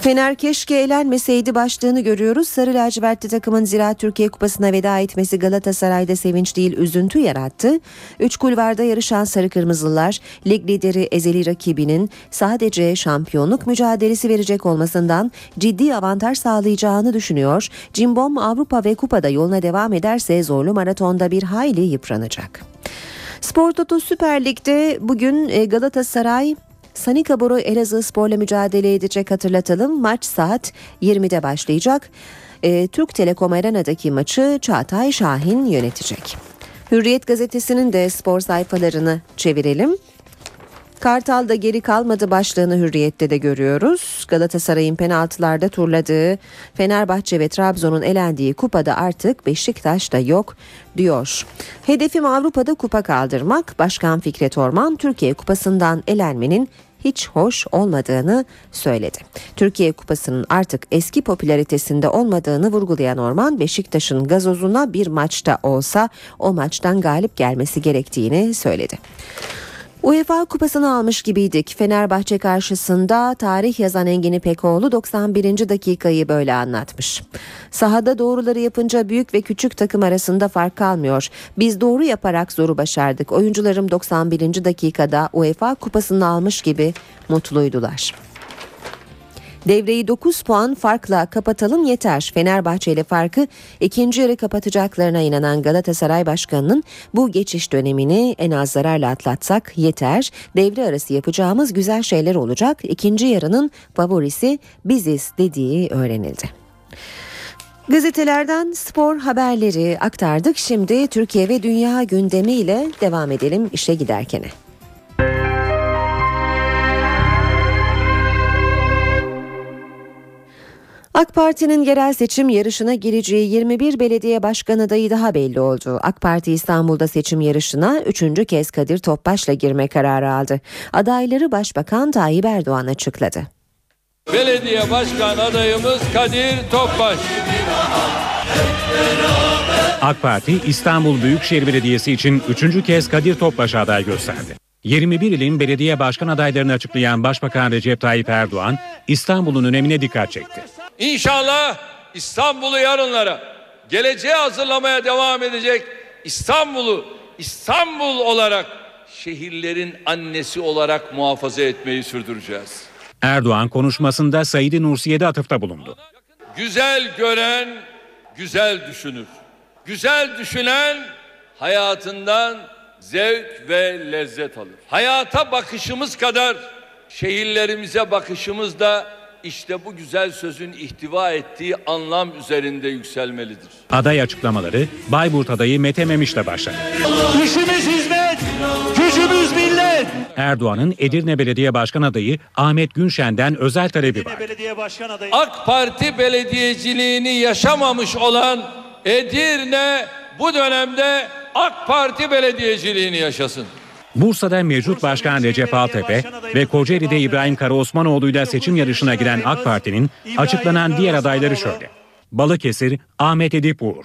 Fener keşke elenmeseydi başlığını görüyoruz. Sarı lacivertli takımın Ziraat Türkiye Kupası'na veda etmesi Galatasaray'da sevinç değil üzüntü yarattı. Üç kulvarda yarışan Sarı Kırmızılar lig lideri ezeli rakibinin sadece şampiyonluk mücadelesi verecek olmasından ciddi avantaj sağlayacağını düşünüyor. Cimbom Avrupa ve Kupa'da yoluna devam ederse zorlu maratonda bir hayli yıpranacak. Spor Toto Süper Lig'de bugün e, Galatasaray Sanika Boru Elazığ Spor'la mücadele edecek hatırlatalım. Maç saat 20'de başlayacak. E, Türk Telekom Arena'daki maçı Çağatay Şahin yönetecek. Hürriyet gazetesinin de spor sayfalarını çevirelim. Kartal'da geri kalmadı başlığını Hürriyet'te de görüyoruz. Galatasaray'ın penaltılarda turladığı, Fenerbahçe ve Trabzon'un elendiği kupada artık Beşiktaş da yok diyor. Hedefim Avrupa'da kupa kaldırmak. Başkan Fikret Orman Türkiye Kupası'ndan elenmenin hiç hoş olmadığını söyledi. Türkiye Kupası'nın artık eski popülaritesinde olmadığını vurgulayan Orman Beşiktaş'ın gazozuna bir maçta olsa o maçtan galip gelmesi gerektiğini söyledi. UEFA kupasını almış gibiydik. Fenerbahçe karşısında tarih yazan Engin İpekoğlu 91. dakikayı böyle anlatmış. Sahada doğruları yapınca büyük ve küçük takım arasında fark kalmıyor. Biz doğru yaparak zoru başardık. Oyuncularım 91. dakikada UEFA kupasını almış gibi mutluydular. Devreyi 9 puan farkla kapatalım yeter. Fenerbahçe ile farkı ikinci yarı kapatacaklarına inanan Galatasaray Başkanı'nın bu geçiş dönemini en az zararla atlatsak yeter. Devre arası yapacağımız güzel şeyler olacak. İkinci yarının favorisi biziz dediği öğrenildi. Gazetelerden spor haberleri aktardık. Şimdi Türkiye ve dünya gündemiyle devam edelim işe giderkene. AK Parti'nin yerel seçim yarışına gireceği 21 belediye başkan adayı daha belli oldu. AK Parti İstanbul'da seçim yarışına üçüncü kez Kadir Topbaş'la girme kararı aldı. Adayları Başbakan Tayyip Erdoğan açıkladı. Belediye başkan adayımız Kadir Topbaş. AK Parti İstanbul Büyükşehir Belediyesi için üçüncü kez Kadir Topbaş'ı aday gösterdi. 21 ilin belediye başkan adaylarını açıklayan Başbakan Recep Tayyip Erdoğan, İstanbul'un önemine dikkat çekti. İnşallah İstanbul'u yarınlara, geleceğe hazırlamaya devam edecek İstanbul'u İstanbul olarak şehirlerin annesi olarak muhafaza etmeyi sürdüreceğiz. Erdoğan konuşmasında Said Nursi'ye de atıfta bulundu. Güzel gören güzel düşünür. Güzel düşünen hayatından zevk ve lezzet alır. Hayata bakışımız kadar şehirlerimize bakışımız da işte bu güzel sözün ihtiva ettiği anlam üzerinde yükselmelidir. Aday açıklamaları Bayburt adayı Mete Memiş'le başladı. İşimiz hizmet, gücümüz millet. Erdoğan'ın Edirne Belediye Başkan adayı Ahmet Günşen'den özel talebi var. Belediye başkan adayı. AK Parti belediyeciliğini yaşamamış olan Edirne bu dönemde AK Parti belediyeciliğini yaşasın. Bursa'da mevcut başkan Recep Altepe ve Kocaeli'de İbrahim Karaosmanoğlu'yla seçim yarışına giren AK Parti'nin açıklanan diğer adayları şöyle. Balıkesir Ahmet Edip Uğur,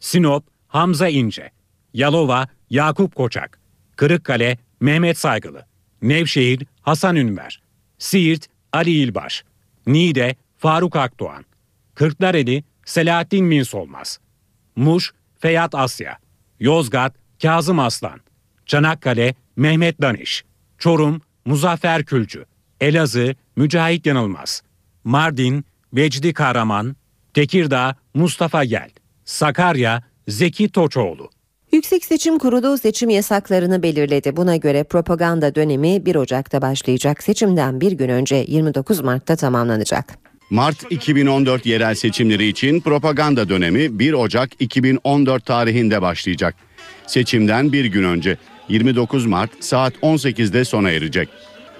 Sinop Hamza İnce, Yalova Yakup Koçak, Kırıkkale Mehmet Saygılı, Nevşehir Hasan Ünver, Siirt Ali İlbaş, Niğde Faruk Akdoğan, Kırklareli Selahattin Minsolmaz, Muş Feyyat Asya, Yozgat Kazım Aslan, Çanakkale Mehmet Danış, Çorum Muzaffer Külcü, Elazığ Mücahit Yanılmaz, Mardin Vecdi Kahraman, Tekirdağ Mustafa Yel, Sakarya Zeki Toçoğlu. Yüksek Seçim Kurulu seçim yasaklarını belirledi. Buna göre propaganda dönemi 1 Ocak'ta başlayacak. Seçimden bir gün önce 29 Mart'ta tamamlanacak. Mart 2014 yerel seçimleri için propaganda dönemi 1 Ocak 2014 tarihinde başlayacak. Seçimden bir gün önce 29 Mart saat 18'de sona erecek.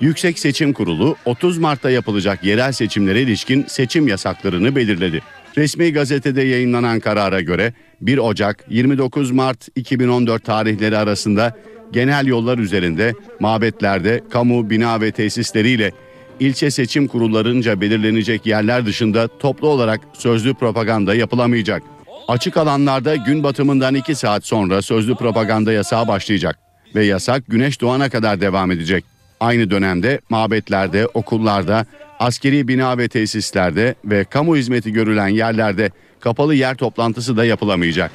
Yüksek Seçim Kurulu 30 Mart'ta yapılacak yerel seçimlere ilişkin seçim yasaklarını belirledi. Resmi gazetede yayınlanan karara göre 1 Ocak 29 Mart 2014 tarihleri arasında genel yollar üzerinde, mabetlerde, kamu bina ve tesisleriyle ilçe seçim kurullarınca belirlenecek yerler dışında toplu olarak sözlü propaganda yapılamayacak. Açık alanlarda gün batımından 2 saat sonra sözlü propaganda yasağı başlayacak ve yasak güneş doğana kadar devam edecek. Aynı dönemde mabetlerde, okullarda, askeri bina ve tesislerde ve kamu hizmeti görülen yerlerde kapalı yer toplantısı da yapılamayacak.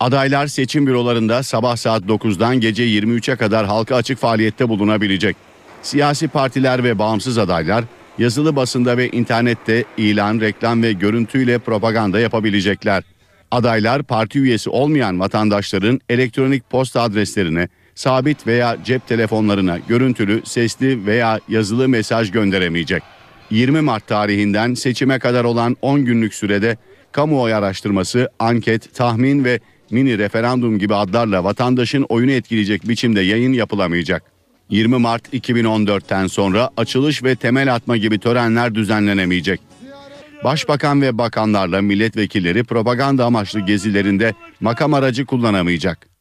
Adaylar seçim bürolarında sabah saat 9'dan gece 23'e kadar halka açık faaliyette bulunabilecek. Siyasi partiler ve bağımsız adaylar yazılı basında ve internette ilan, reklam ve görüntüyle propaganda yapabilecekler. Adaylar parti üyesi olmayan vatandaşların elektronik posta adreslerine, sabit veya cep telefonlarına görüntülü, sesli veya yazılı mesaj gönderemeyecek. 20 Mart tarihinden seçime kadar olan 10 günlük sürede kamuoyu araştırması, anket, tahmin ve mini referandum gibi adlarla vatandaşın oyunu etkileyecek biçimde yayın yapılamayacak. 20 Mart 2014'ten sonra açılış ve temel atma gibi törenler düzenlenemeyecek. Başbakan ve bakanlarla milletvekilleri propaganda amaçlı gezilerinde makam aracı kullanamayacak.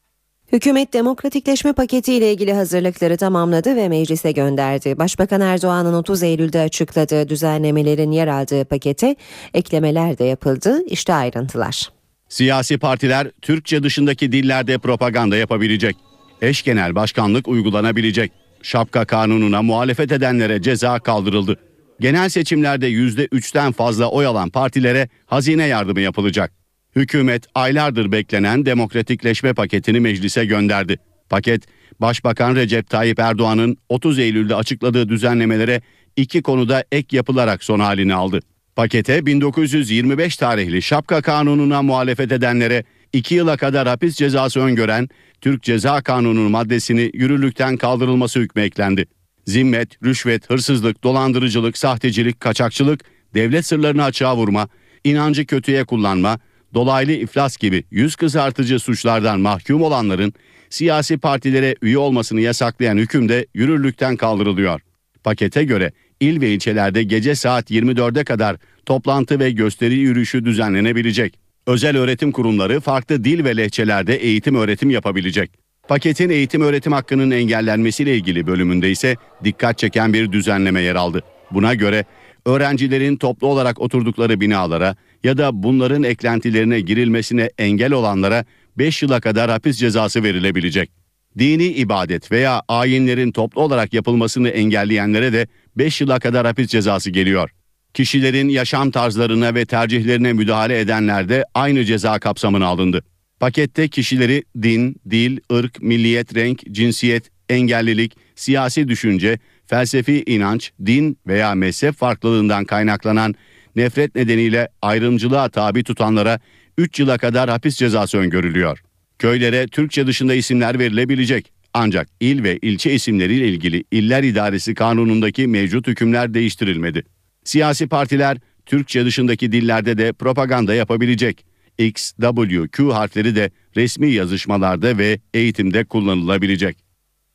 Hükümet demokratikleşme paketiyle ilgili hazırlıkları tamamladı ve meclise gönderdi. Başbakan Erdoğan'ın 30 Eylül'de açıkladığı düzenlemelerin yer aldığı pakete eklemeler de yapıldı. İşte ayrıntılar. Siyasi partiler Türkçe dışındaki dillerde propaganda yapabilecek. Eş genel başkanlık uygulanabilecek. Şapka kanununa muhalefet edenlere ceza kaldırıldı. Genel seçimlerde %3'ten fazla oy alan partilere hazine yardımı yapılacak. Hükümet aylardır beklenen demokratikleşme paketini meclise gönderdi. Paket, Başbakan Recep Tayyip Erdoğan'ın 30 Eylül'de açıkladığı düzenlemelere iki konuda ek yapılarak son halini aldı. Pakete 1925 tarihli Şapka Kanunu'na muhalefet edenlere 2 yıla kadar hapis cezası öngören Türk Ceza Kanunu maddesini yürürlükten kaldırılması hükmü eklendi. Zimmet, rüşvet, hırsızlık, dolandırıcılık, sahtecilik, kaçakçılık, devlet sırlarını açığa vurma, inancı kötüye kullanma, dolaylı iflas gibi yüz kızartıcı suçlardan mahkum olanların siyasi partilere üye olmasını yasaklayan hüküm de yürürlükten kaldırılıyor. Pakete göre il ve ilçelerde gece saat 24'e kadar toplantı ve gösteri yürüyüşü düzenlenebilecek. Özel öğretim kurumları farklı dil ve lehçelerde eğitim öğretim yapabilecek. Paketin eğitim öğretim hakkının engellenmesiyle ilgili bölümünde ise dikkat çeken bir düzenleme yer aldı. Buna göre öğrencilerin toplu olarak oturdukları binalara ya da bunların eklentilerine girilmesine engel olanlara 5 yıla kadar hapis cezası verilebilecek. Dini ibadet veya ayinlerin toplu olarak yapılmasını engelleyenlere de 5 yıla kadar hapis cezası geliyor. Kişilerin yaşam tarzlarına ve tercihlerine müdahale edenler de aynı ceza kapsamına alındı. Pakette kişileri din, dil, ırk, milliyet, renk, cinsiyet, engellilik, siyasi düşünce, felsefi inanç, din veya mezhep farklılığından kaynaklanan nefret nedeniyle ayrımcılığa tabi tutanlara 3 yıla kadar hapis cezası öngörülüyor. Köylere Türkçe dışında isimler verilebilecek. Ancak il ve ilçe isimleriyle ilgili İller İdaresi Kanunu'ndaki mevcut hükümler değiştirilmedi. Siyasi partiler Türkçe dışındaki dillerde de propaganda yapabilecek. X, W, Q harfleri de resmi yazışmalarda ve eğitimde kullanılabilecek.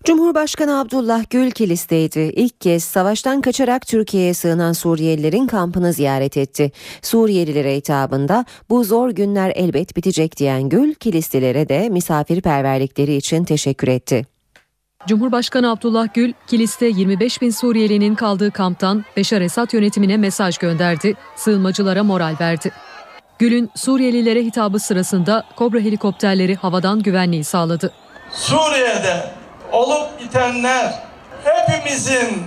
Cumhurbaşkanı Abdullah Gül Kilis'teydi. İlk kez savaştan kaçarak Türkiye'ye sığınan Suriyelilerin kampını ziyaret etti. Suriyelilere hitabında bu zor günler elbet bitecek diyen Gül, Kilistilere de misafirperverlikleri için teşekkür etti. Cumhurbaşkanı Abdullah Gül, Kilis'te 25 bin Suriyelinin kaldığı kamptan Beşar Esad yönetimine mesaj gönderdi, sığınmacılara moral verdi. Gül'ün Suriyelilere hitabı sırasında Kobra helikopterleri havadan güvenliği sağladı. Suriye'de olup bitenler hepimizin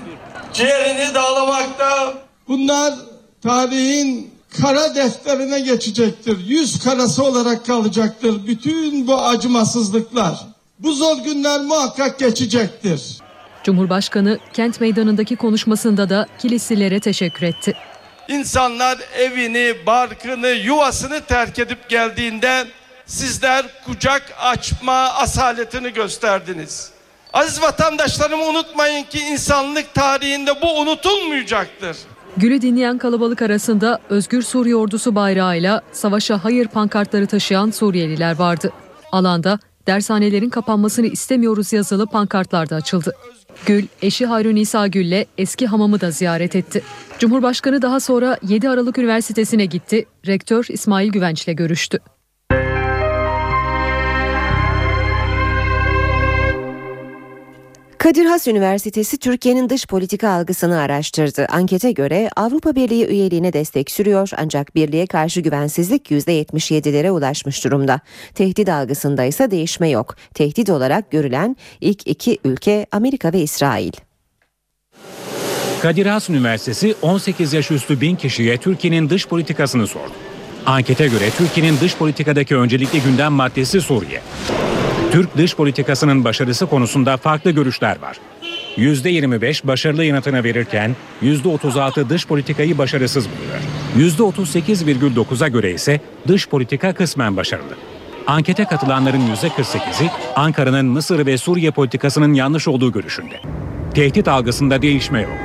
ciğerini dağlamakta. Bunlar tarihin kara defterine geçecektir. Yüz karası olarak kalacaktır. Bütün bu acımasızlıklar. Bu zor günler muhakkak geçecektir. Cumhurbaşkanı kent meydanındaki konuşmasında da Kilislilere teşekkür etti. İnsanlar evini, barkını, yuvasını terk edip geldiğinde sizler kucak açma asaletini gösterdiniz. Aziz vatandaşlarım unutmayın ki insanlık tarihinde bu unutulmayacaktır. Gül'ü dinleyen kalabalık arasında Özgür Suriye Ordusu bayrağıyla savaşa hayır pankartları taşıyan Suriyeliler vardı. Alanda dershanelerin kapanmasını istemiyoruz yazılı pankartlar da açıldı. Gül, eşi Hayrun İsa Gül'le eski hamamı da ziyaret etti. Cumhurbaşkanı daha sonra 7 Aralık Üniversitesi'ne gitti. Rektör İsmail Güvenç'le görüştü. Kadir Has Üniversitesi Türkiye'nin dış politika algısını araştırdı. Ankete göre Avrupa Birliği üyeliğine destek sürüyor ancak birliğe karşı güvensizlik %77'lere ulaşmış durumda. Tehdit algısında ise değişme yok. Tehdit olarak görülen ilk iki ülke Amerika ve İsrail. Kadir Has Üniversitesi 18 yaş üstü bin kişiye Türkiye'nin dış politikasını sordu. Ankete göre Türkiye'nin dış politikadaki öncelikli gündem maddesi Suriye. Türk dış politikasının başarısı konusunda farklı görüşler var. %25 başarılı yanıtını verirken %36 dış politikayı başarısız buluyor. %38,9'a göre ise dış politika kısmen başarılı. Ankete katılanların %48'i Ankara'nın Mısır ve Suriye politikasının yanlış olduğu görüşünde. Tehdit algısında değişme yok.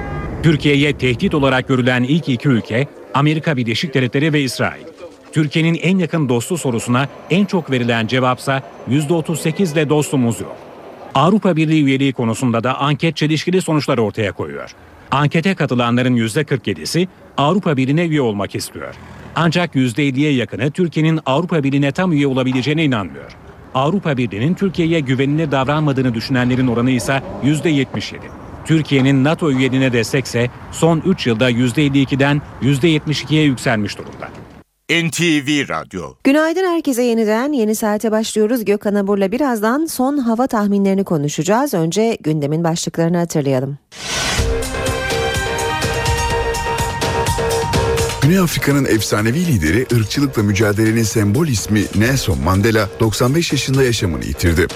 Türkiye'ye tehdit olarak görülen ilk iki ülke Amerika Birleşik Devletleri ve İsrail. Türkiye'nin en yakın dostu sorusuna en çok verilen cevapsa %38 ile dostumuz yok. Avrupa Birliği üyeliği konusunda da anket çelişkili sonuçlar ortaya koyuyor. Ankete katılanların %47'si Avrupa Birliği'ne üye olmak istiyor. Ancak %50'ye yakını Türkiye'nin Avrupa Birliği'ne tam üye olabileceğine inanmıyor. Avrupa Birliği'nin Türkiye'ye güvenilir davranmadığını düşünenlerin oranı ise %77. Türkiye'nin NATO üyeliğine destekse son 3 yılda %52'den %72'ye yükselmiş durumda. NTV Radyo Günaydın herkese yeniden. Yeni saate başlıyoruz. Gökhan Abur'la birazdan son hava tahminlerini konuşacağız. Önce gündemin başlıklarını hatırlayalım. Güney Afrika'nın efsanevi lideri ırkçılıkla mücadelenin sembol ismi Nelson Mandela 95 yaşında yaşamını yitirdi.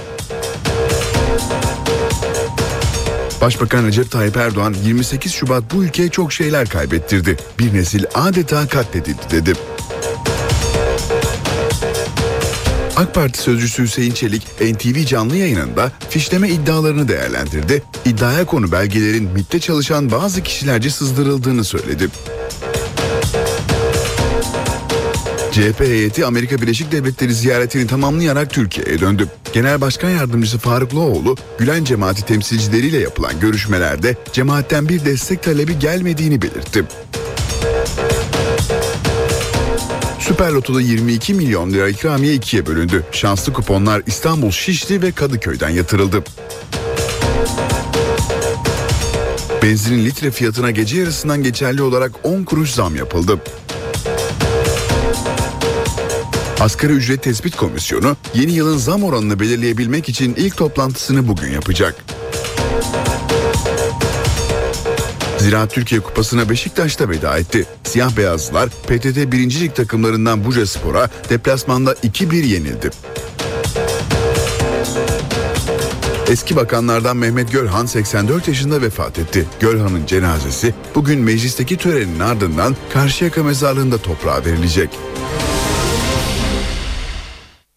Başbakan Recep Tayyip Erdoğan 28 Şubat bu ülkeye çok şeyler kaybettirdi. Bir nesil adeta katledildi dedi. AK Parti sözcüsü Hüseyin Çelik NTV canlı yayınında fişleme iddialarını değerlendirdi. İddiaya konu belgelerin MİT'te çalışan bazı kişilerce sızdırıldığını söyledi. CHP heyeti Amerika Birleşik Devletleri ziyaretini tamamlayarak Türkiye'ye döndü. Genel Başkan Yardımcısı Faruk Loğlu, Gülen cemaati temsilcileriyle yapılan görüşmelerde cemaatten bir destek talebi gelmediğini belirtti. Süper Loto'da 22 milyon lira ikramiye ikiye bölündü. Şanslı kuponlar İstanbul, Şişli ve Kadıköy'den yatırıldı. Benzinin litre fiyatına gece yarısından geçerli olarak 10 kuruş zam yapıldı. Asgari ücret tespit komisyonu yeni yılın zam oranını belirleyebilmek için ilk toplantısını bugün yapacak. Ziraat Türkiye Kupası'na Beşiktaş'ta veda etti. Siyah beyazlılar PTT 1. Lig takımlarından Buca Spor'a deplasmanda 2-1 yenildi. Eski bakanlardan Mehmet Gölhan 84 yaşında vefat etti. Gölhan'ın cenazesi bugün meclisteki törenin ardından Karşıyaka mezarlığında toprağa verilecek.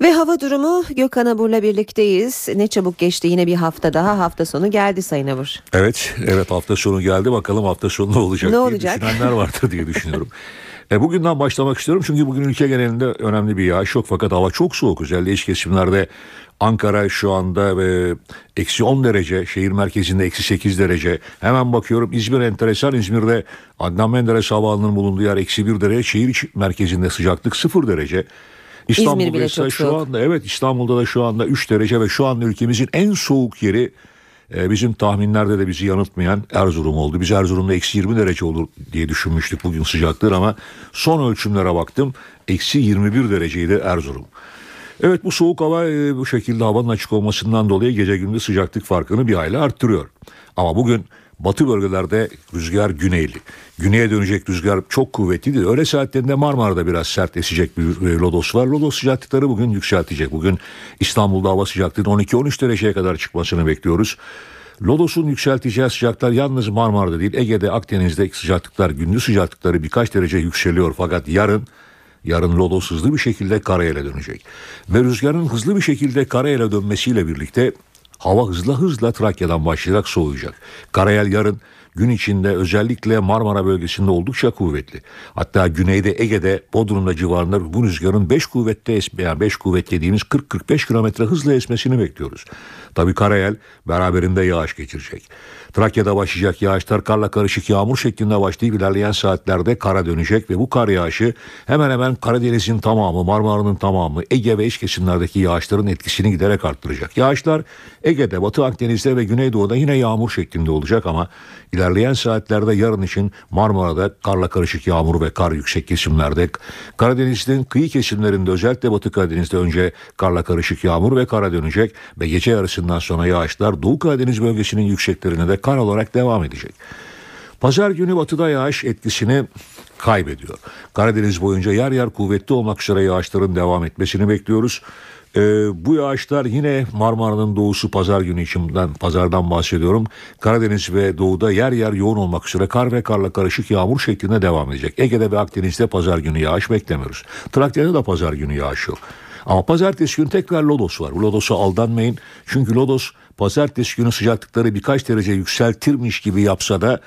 Ve hava durumu Gökhan Abur'la birlikteyiz. Ne çabuk geçti yine bir hafta daha hafta sonu geldi Sayın Abur. Evet, evet hafta sonu geldi. Bakalım hafta sonu ne olacak Ne diye olacak? düşünenler vardır diye düşünüyorum. E, bugünden başlamak istiyorum çünkü bugün ülke genelinde önemli bir yağış yok fakat hava çok soğuk. Özellikle iç kesimlerde Ankara şu anda e, eksi 10 derece, şehir merkezinde eksi 8 derece. Hemen bakıyorum İzmir enteresan. İzmir'de Adnan Menderes Havaalanı'nın bulunduğu yer eksi 1 derece. Şehir merkezinde sıcaklık 0 derece. İstanbul'da bile ise çok şu soğuk. anda evet İstanbul'da da şu anda 3 derece ve şu anda ülkemizin en soğuk yeri e, bizim tahminlerde de bizi yanıltmayan Erzurum oldu. Biz Erzurum'da eksi 20 derece olur diye düşünmüştük bugün sıcaklığı ama son ölçümlere baktım eksi 21 dereceydi Erzurum. Evet bu soğuk hava e, bu şekilde havanın açık olmasından dolayı gece gündüz sıcaklık farkını bir hayli arttırıyor. Ama bugün batı bölgelerde rüzgar güneyli. Güneye dönecek rüzgar çok kuvvetliydi. Öğle saatlerinde Marmara'da biraz sert esecek bir e, lodos var. Lodos sıcaklıkları bugün yükseltecek. Bugün İstanbul'da hava sıcaklığının 12-13 dereceye kadar çıkmasını bekliyoruz. Lodos'un yükselteceği sıcaklar yalnız Marmara'da değil Ege'de Akdeniz'de sıcaklıklar gündüz sıcaklıkları birkaç derece yükseliyor. Fakat yarın Yarın Lodos hızlı bir şekilde karayele dönecek. Ve rüzgarın hızlı bir şekilde karayele dönmesiyle birlikte hava hızla hızla Trakya'dan başlayarak soğuyacak. Karayel yarın gün içinde özellikle Marmara bölgesinde oldukça kuvvetli. Hatta güneyde Ege'de Bodrum'da civarında bu rüzgarın 5 kuvvette esme, yani 5 kuvvet dediğimiz 40-45 kilometre hızla esmesini bekliyoruz. Tabi Karayel beraberinde yağış geçirecek. Trakya'da başlayacak yağışlar karla karışık yağmur şeklinde başlayıp ilerleyen saatlerde kara dönecek ve bu kar yağışı hemen hemen Karadeniz'in tamamı, Marmara'nın tamamı, Ege ve iç kesimlerdeki yağışların etkisini giderek arttıracak. Yağışlar Ege'de, Batı Akdeniz'de ve Güneydoğu'da yine yağmur şeklinde olacak ama ilerleyen saatlerde yarın için Marmara'da karla karışık yağmur ve kar yüksek kesimlerde, Karadeniz'in kıyı kesimlerinde özellikle Batı Karadeniz'de önce karla karışık yağmur ve kara dönecek ve gece yarısından sonra yağışlar Doğu Karadeniz bölgesinin yükseklerine de kar olarak devam edecek. Pazar günü batıda yağış etkisini kaybediyor. Karadeniz boyunca yer yer kuvvetli olmak üzere yağışların devam etmesini bekliyoruz. Ee, bu yağışlar yine Marmara'nın doğusu pazar günü içinden pazardan bahsediyorum. Karadeniz ve doğuda yer yer yoğun olmak üzere kar ve karla karışık yağmur şeklinde devam edecek. Ege'de ve Akdeniz'de pazar günü yağış beklemiyoruz. Trakya'da da pazar günü yağış yok. Ama pazartesi günü tekrar Lodos var. Lodos'a aldanmayın. Çünkü Lodos pazartesi günü sıcaklıkları birkaç derece yükseltirmiş gibi yapsa da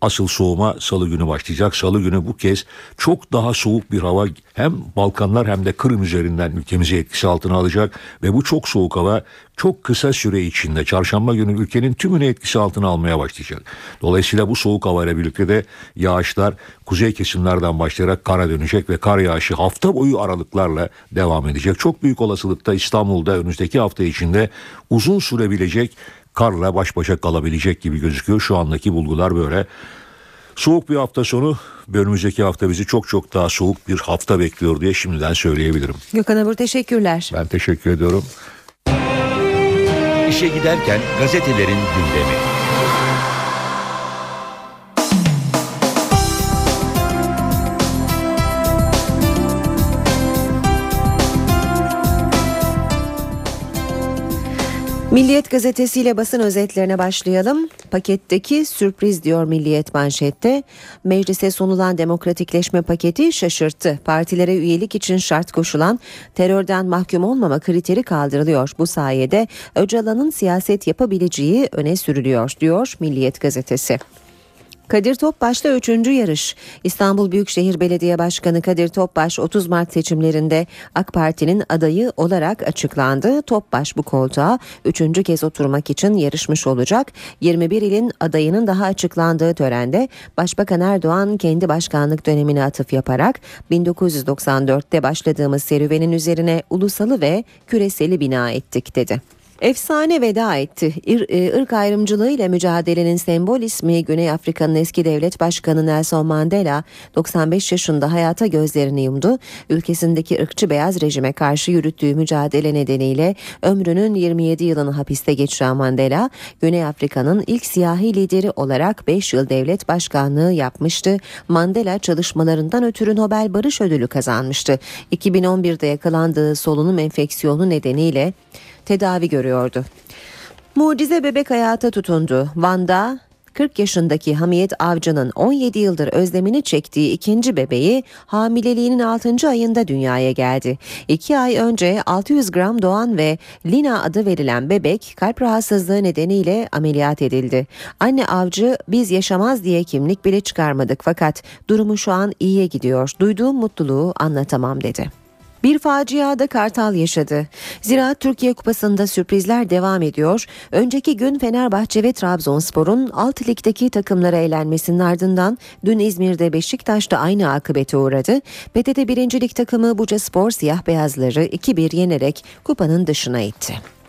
asıl soğuma salı günü başlayacak. Salı günü bu kez çok daha soğuk bir hava hem Balkanlar hem de Kırım üzerinden ülkemizi etkisi altına alacak ve bu çok soğuk hava çok kısa süre içinde çarşamba günü ülkenin tümünü etkisi altına almaya başlayacak. Dolayısıyla bu soğuk havayla birlikte de yağışlar kuzey kesimlerden başlayarak kara dönecek ve kar yağışı hafta boyu aralıklarla devam edecek. Çok büyük olasılıkta İstanbul'da önümüzdeki hafta içinde uzun sürebilecek karla baş başa kalabilecek gibi gözüküyor. Şu andaki bulgular böyle. Soğuk bir hafta sonu önümüzdeki hafta bizi çok çok daha soğuk bir hafta bekliyor diye şimdiden söyleyebilirim. Gökhan Abur teşekkürler. Ben teşekkür ediyorum. İşe giderken gazetelerin gündemi. Milliyet gazetesiyle basın özetlerine başlayalım. Paketteki sürpriz diyor Milliyet manşette. Meclise sunulan demokratikleşme paketi şaşırttı. Partilere üyelik için şart koşulan terörden mahkum olmama kriteri kaldırılıyor. Bu sayede Öcalan'ın siyaset yapabileceği öne sürülüyor diyor Milliyet gazetesi. Kadir Topbaş'ta 3. yarış. İstanbul Büyükşehir Belediye Başkanı Kadir Topbaş 30 Mart seçimlerinde AK Parti'nin adayı olarak açıklandı. Topbaş bu koltuğa 3. kez oturmak için yarışmış olacak. 21 ilin adayının daha açıklandığı törende Başbakan Erdoğan kendi başkanlık dönemine atıf yaparak 1994'te başladığımız serüvenin üzerine ulusalı ve küreseli bina ettik dedi. Efsane veda etti. İr, e, ırk ayrımcılığı ile mücadelenin sembol ismi Güney Afrika'nın eski devlet başkanı Nelson Mandela 95 yaşında hayata gözlerini yumdu. Ülkesindeki ırkçı beyaz rejime karşı yürüttüğü mücadele nedeniyle ömrünün 27 yılını hapiste geçiren Mandela, Güney Afrika'nın ilk siyahi lideri olarak 5 yıl devlet başkanlığı yapmıştı. Mandela çalışmalarından ötürü Nobel Barış Ödülü kazanmıştı. 2011'de yakalandığı solunum enfeksiyonu nedeniyle tedavi görüyordu. Mucize bebek hayata tutundu. Van'da 40 yaşındaki Hamiyet Avcı'nın 17 yıldır özlemini çektiği ikinci bebeği hamileliğinin 6. ayında dünyaya geldi. 2 ay önce 600 gram doğan ve Lina adı verilen bebek kalp rahatsızlığı nedeniyle ameliyat edildi. Anne Avcı biz yaşamaz diye kimlik bile çıkarmadık fakat durumu şu an iyiye gidiyor. Duyduğum mutluluğu anlatamam dedi. Bir faciada Kartal yaşadı. Ziraat Türkiye Kupası'nda sürprizler devam ediyor. Önceki gün Fenerbahçe ve Trabzonspor'un alt ligdeki takımlara elenmesinin ardından dün İzmir'de Beşiktaş'ta aynı akıbete uğradı. PTT 1. Lig takımı Buca Spor siyah beyazları 2-1 yenerek kupanın dışına itti.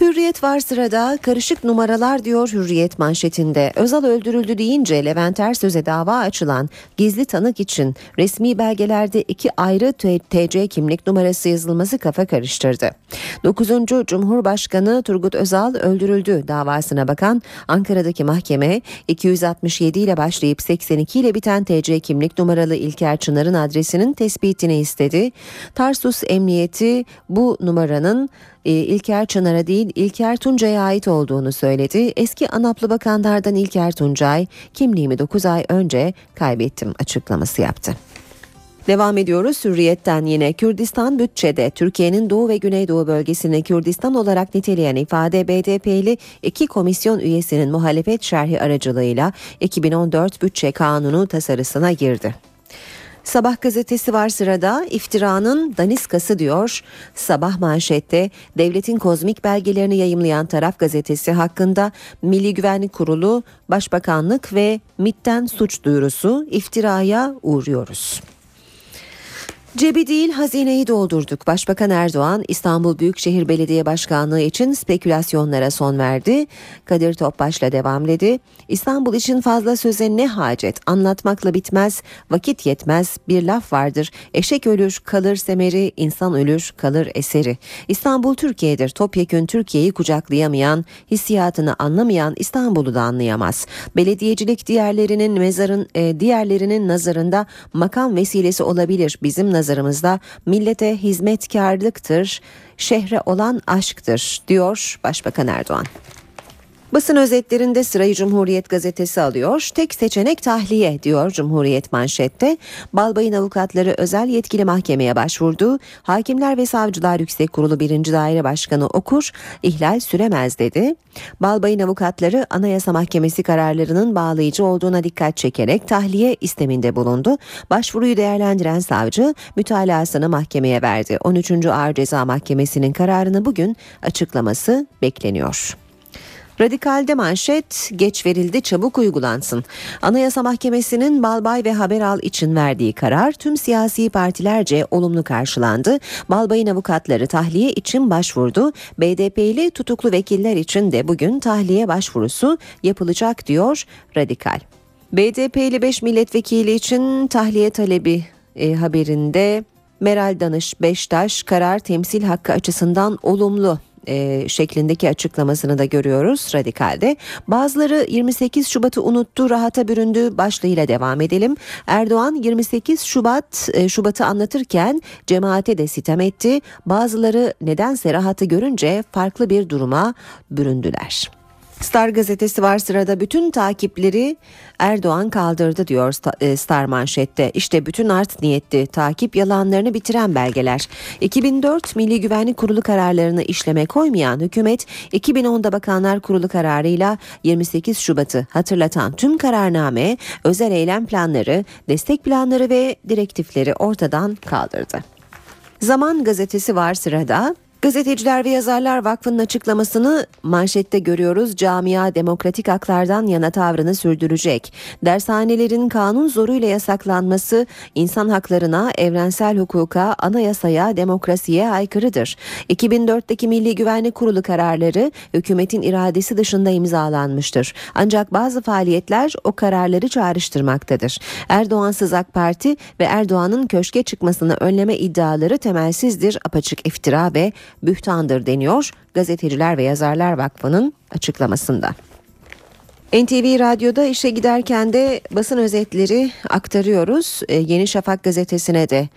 Hürriyet var sırada karışık numaralar diyor Hürriyet manşetinde. Özal öldürüldü deyince Levent Ersöz'e dava açılan gizli tanık için resmi belgelerde iki ayrı TC kimlik numarası yazılması kafa karıştırdı. 9. Cumhurbaşkanı Turgut Özal öldürüldü davasına bakan Ankara'daki mahkeme 267 ile başlayıp 82 ile biten TC kimlik numaralı İlker Çınar'ın adresinin tespitini istedi. Tarsus Emniyeti bu numaranın İlker Çınar'a değil İlker Tuncay'a ait olduğunu söyledi. Eski Anaplı Bakanlardan İlker Tuncay kimliğimi 9 ay önce kaybettim açıklaması yaptı. Devam ediyoruz Hürriyet'ten yine Kürdistan bütçede Türkiye'nin Doğu ve Güneydoğu bölgesini Kürdistan olarak niteleyen ifade BDP'li iki komisyon üyesinin muhalefet şerhi aracılığıyla 2014 bütçe kanunu tasarısına girdi. Sabah gazetesi var sırada iftiranın daniskası diyor. Sabah manşette devletin kozmik belgelerini yayımlayan taraf gazetesi hakkında Milli Güvenlik Kurulu, Başbakanlık ve MİT'ten suç duyurusu iftiraya uğruyoruz. Cebi değil hazineyi doldurduk. Başbakan Erdoğan İstanbul Büyükşehir Belediye Başkanlığı için spekülasyonlara son verdi. Kadir Topbaş'la devam dedi. İstanbul için fazla söze ne hacet? Anlatmakla bitmez, vakit yetmez. Bir laf vardır. Eşek ölür, kalır semeri, insan ölür, kalır eseri. İstanbul Türkiye'dir. Topyekün Türkiye'yi kucaklayamayan, hissiyatını anlamayan İstanbul'u da anlayamaz. Belediyecilik diğerlerinin mezarın e, diğerlerinin nazarında makam vesilesi olabilir. Bizim nazarımızda millete hizmetkarlıktır, şehre olan aşktır diyor Başbakan Erdoğan. Basın özetlerinde sırayı Cumhuriyet gazetesi alıyor. Tek seçenek tahliye diyor Cumhuriyet manşette. Balbay'ın avukatları özel yetkili mahkemeye başvurdu. Hakimler ve Savcılar Yüksek Kurulu 1. Daire Başkanı Okur ihlal süremez dedi. Balbay'ın avukatları Anayasa Mahkemesi kararlarının bağlayıcı olduğuna dikkat çekerek tahliye isteminde bulundu. Başvuruyu değerlendiren savcı mütalasını mahkemeye verdi. 13. Ağır Ceza Mahkemesi'nin kararını bugün açıklaması bekleniyor. Radikalde manşet geç verildi çabuk uygulansın. Anayasa Mahkemesi'nin Balbay ve Haberal için verdiği karar tüm siyasi partilerce olumlu karşılandı. Balbay'ın avukatları tahliye için başvurdu. BDP'li tutuklu vekiller için de bugün tahliye başvurusu yapılacak diyor Radikal. BDP'li 5 milletvekili için tahliye talebi e, haberinde Meral Danış Beştaş karar temsil hakkı açısından olumlu e, şeklindeki açıklamasını da görüyoruz radikalde. Bazıları 28 Şubat'ı unuttu, rahata büründü başlığıyla devam edelim. Erdoğan 28 Şubat e, Şubat'ı anlatırken cemaate de sitem etti. Bazıları nedense rahatı görünce farklı bir duruma büründüler. Star gazetesi var sırada bütün takipleri Erdoğan kaldırdı diyor e, Star manşette. İşte bütün art niyetli takip yalanlarını bitiren belgeler. 2004 Milli Güvenlik Kurulu kararlarını işleme koymayan hükümet 2010'da Bakanlar Kurulu kararıyla 28 Şubat'ı hatırlatan tüm kararname, özel eylem planları, destek planları ve direktifleri ortadan kaldırdı. Zaman gazetesi var sırada. Gazeteciler ve Yazarlar Vakfı'nın açıklamasını manşette görüyoruz. Camia demokratik haklardan yana tavrını sürdürecek. Dershanelerin kanun zoruyla yasaklanması insan haklarına, evrensel hukuka, anayasaya, demokrasiye aykırıdır. 2004'teki Milli Güvenlik Kurulu kararları hükümetin iradesi dışında imzalanmıştır. Ancak bazı faaliyetler o kararları çağrıştırmaktadır. Erdoğansız AK Parti ve Erdoğan'ın köşke çıkmasını önleme iddiaları temelsizdir, apaçık iftira ve bühtandır deniyor Gazeteciler ve Yazarlar Vakfı'nın açıklamasında. NTV Radyo'da işe giderken de basın özetleri aktarıyoruz. Ee, Yeni Şafak gazetesine de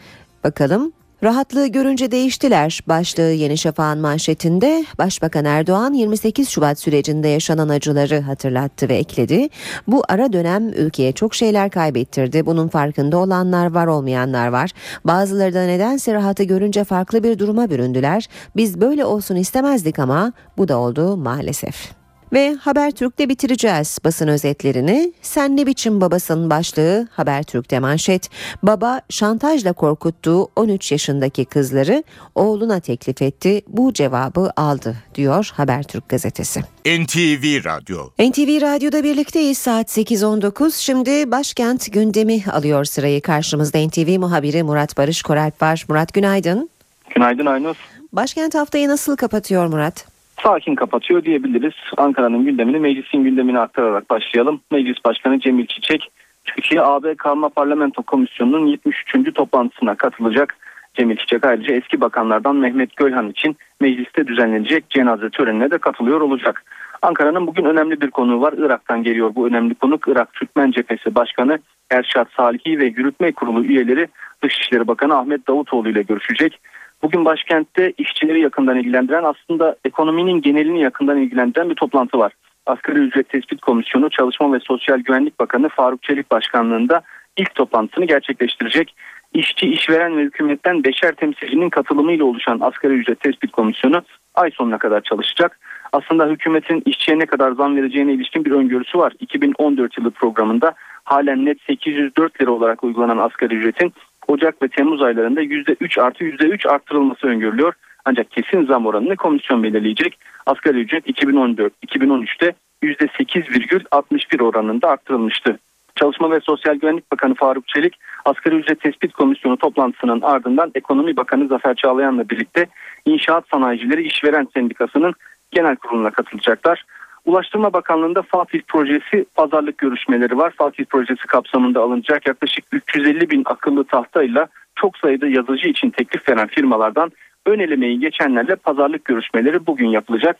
bakalım. Rahatlığı görünce değiştiler başlığı Yeni Şafak'ın manşetinde Başbakan Erdoğan 28 Şubat sürecinde yaşanan acıları hatırlattı ve ekledi. Bu ara dönem ülkeye çok şeyler kaybettirdi. Bunun farkında olanlar var olmayanlar var. Bazıları da nedense rahatı görünce farklı bir duruma büründüler. Biz böyle olsun istemezdik ama bu da oldu maalesef. Ve Habertürk'te bitireceğiz basın özetlerini. Sen ne biçim babasın başlığı Habertürk'te manşet. Baba şantajla korkuttuğu 13 yaşındaki kızları oğluna teklif etti. Bu cevabı aldı diyor Habertürk gazetesi. NTV Radyo. NTV Radyo'da birlikteyiz saat 8.19. Şimdi başkent gündemi alıyor sırayı. Karşımızda NTV muhabiri Murat Barış Koralp var. Murat günaydın. Günaydın Aynur. Başkent haftayı nasıl kapatıyor Murat? Sakin kapatıyor diyebiliriz. Ankara'nın gündemini meclisin gündemine aktararak başlayalım. Meclis Başkanı Cemil Çiçek, Türkiye AB Kalma Parlamento Komisyonu'nun 73. toplantısına katılacak. Cemil Çiçek ayrıca eski bakanlardan Mehmet Gölhan için mecliste düzenlenecek cenaze törenine de katılıyor olacak. Ankara'nın bugün önemli bir konuğu var. Irak'tan geliyor bu önemli konuk. Irak Türkmen Cephesi Başkanı Erşat Salihi ve Yürütme Kurulu üyeleri Dışişleri Bakanı Ahmet Davutoğlu ile görüşecek. Bugün başkentte işçileri yakından ilgilendiren aslında ekonominin genelini yakından ilgilendiren bir toplantı var. Asgari Ücret Tespit Komisyonu Çalışma ve Sosyal Güvenlik Bakanı Faruk Çelik Başkanlığında ilk toplantısını gerçekleştirecek. İşçi, işveren ve hükümetten beşer temsilcinin katılımıyla oluşan Asgari Ücret Tespit Komisyonu ay sonuna kadar çalışacak. Aslında hükümetin işçiye ne kadar zam vereceğine ilişkin bir öngörüsü var. 2014 yılı programında halen net 804 lira olarak uygulanan asgari ücretin Ocak ve Temmuz aylarında %3 artı %3 arttırılması öngörülüyor. Ancak kesin zam oranını komisyon belirleyecek. Asgari ücret 2014-2013'te %8,61 oranında arttırılmıştı. Çalışma ve Sosyal Güvenlik Bakanı Faruk Çelik, Asgari Ücret Tespit Komisyonu toplantısının ardından Ekonomi Bakanı Zafer Çağlayan'la birlikte İnşaat Sanayicileri İşveren Sendikası'nın genel kuruluna katılacaklar. Ulaştırma Bakanlığı'nda Fatih Projesi pazarlık görüşmeleri var. Fatih Projesi kapsamında alınacak yaklaşık 350 bin akıllı tahtayla çok sayıda yazıcı için teklif veren firmalardan ön elemeyi geçenlerle pazarlık görüşmeleri bugün yapılacak.